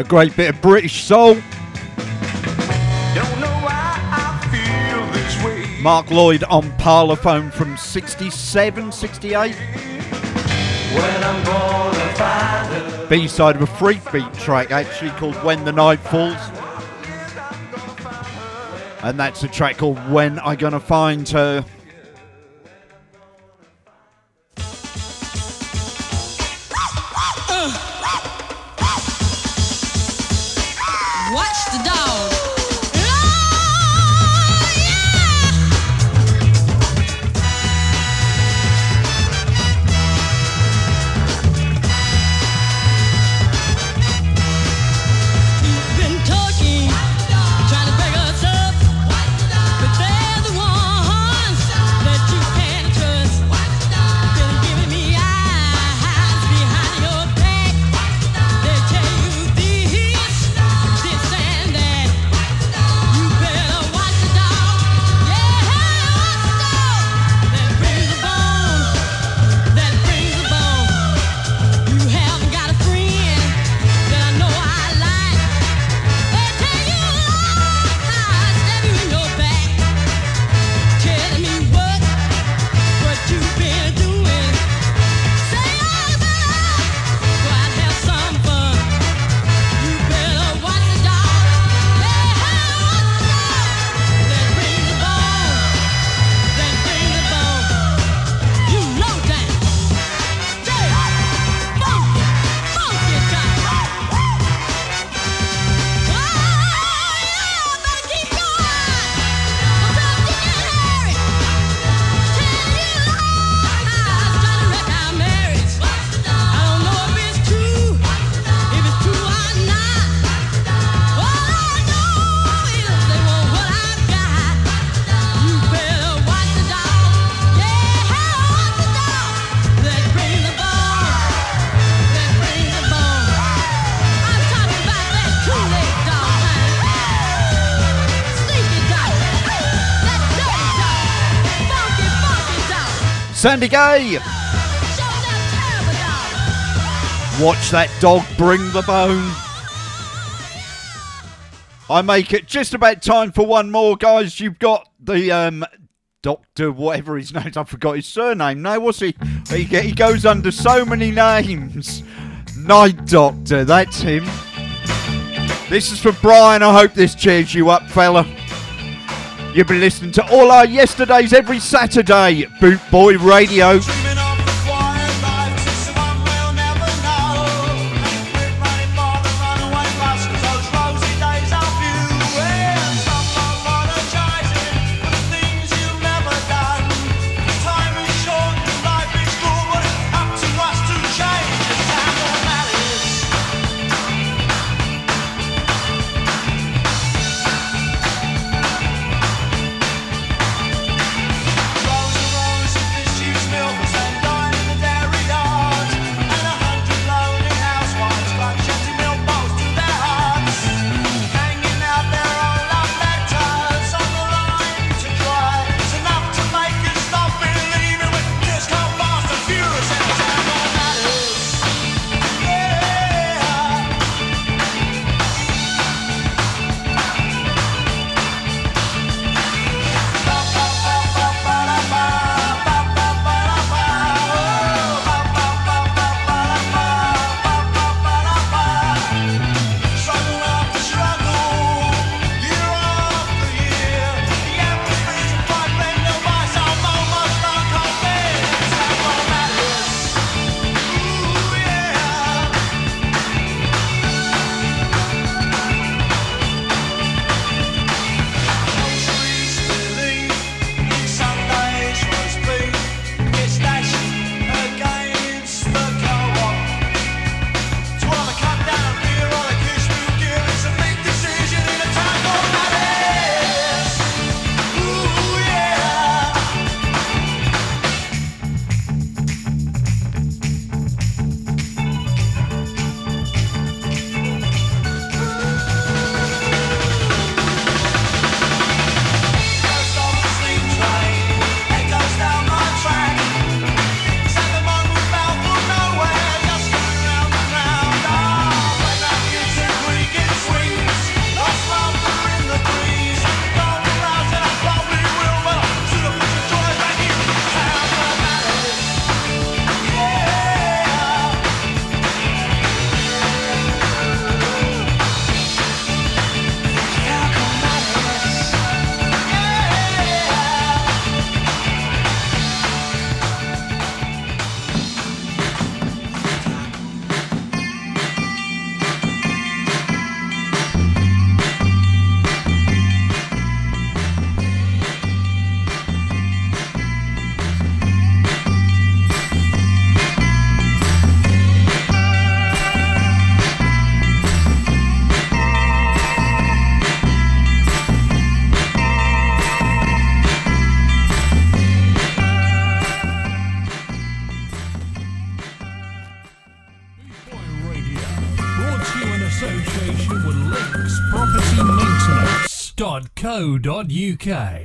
A great bit of British soul. Mark Lloyd on Parlophone from 67, 68. When I'm gonna find her. B side of a freak beat track actually called When the Night Falls. And that's a track called When I Gonna Find Her. Sandy Gay! Watch that dog bring the bone. I make it just about time for one more, guys. You've got the um, Doctor, whatever his name is. I forgot his surname now. What's he? He, he goes under so many names. Night Doctor, that's him. This is for Brian. I hope this cheers you up, fella. You've been listening to all our yesterdays every Saturday. Boot Boy Radio. www.bbc.co.uk.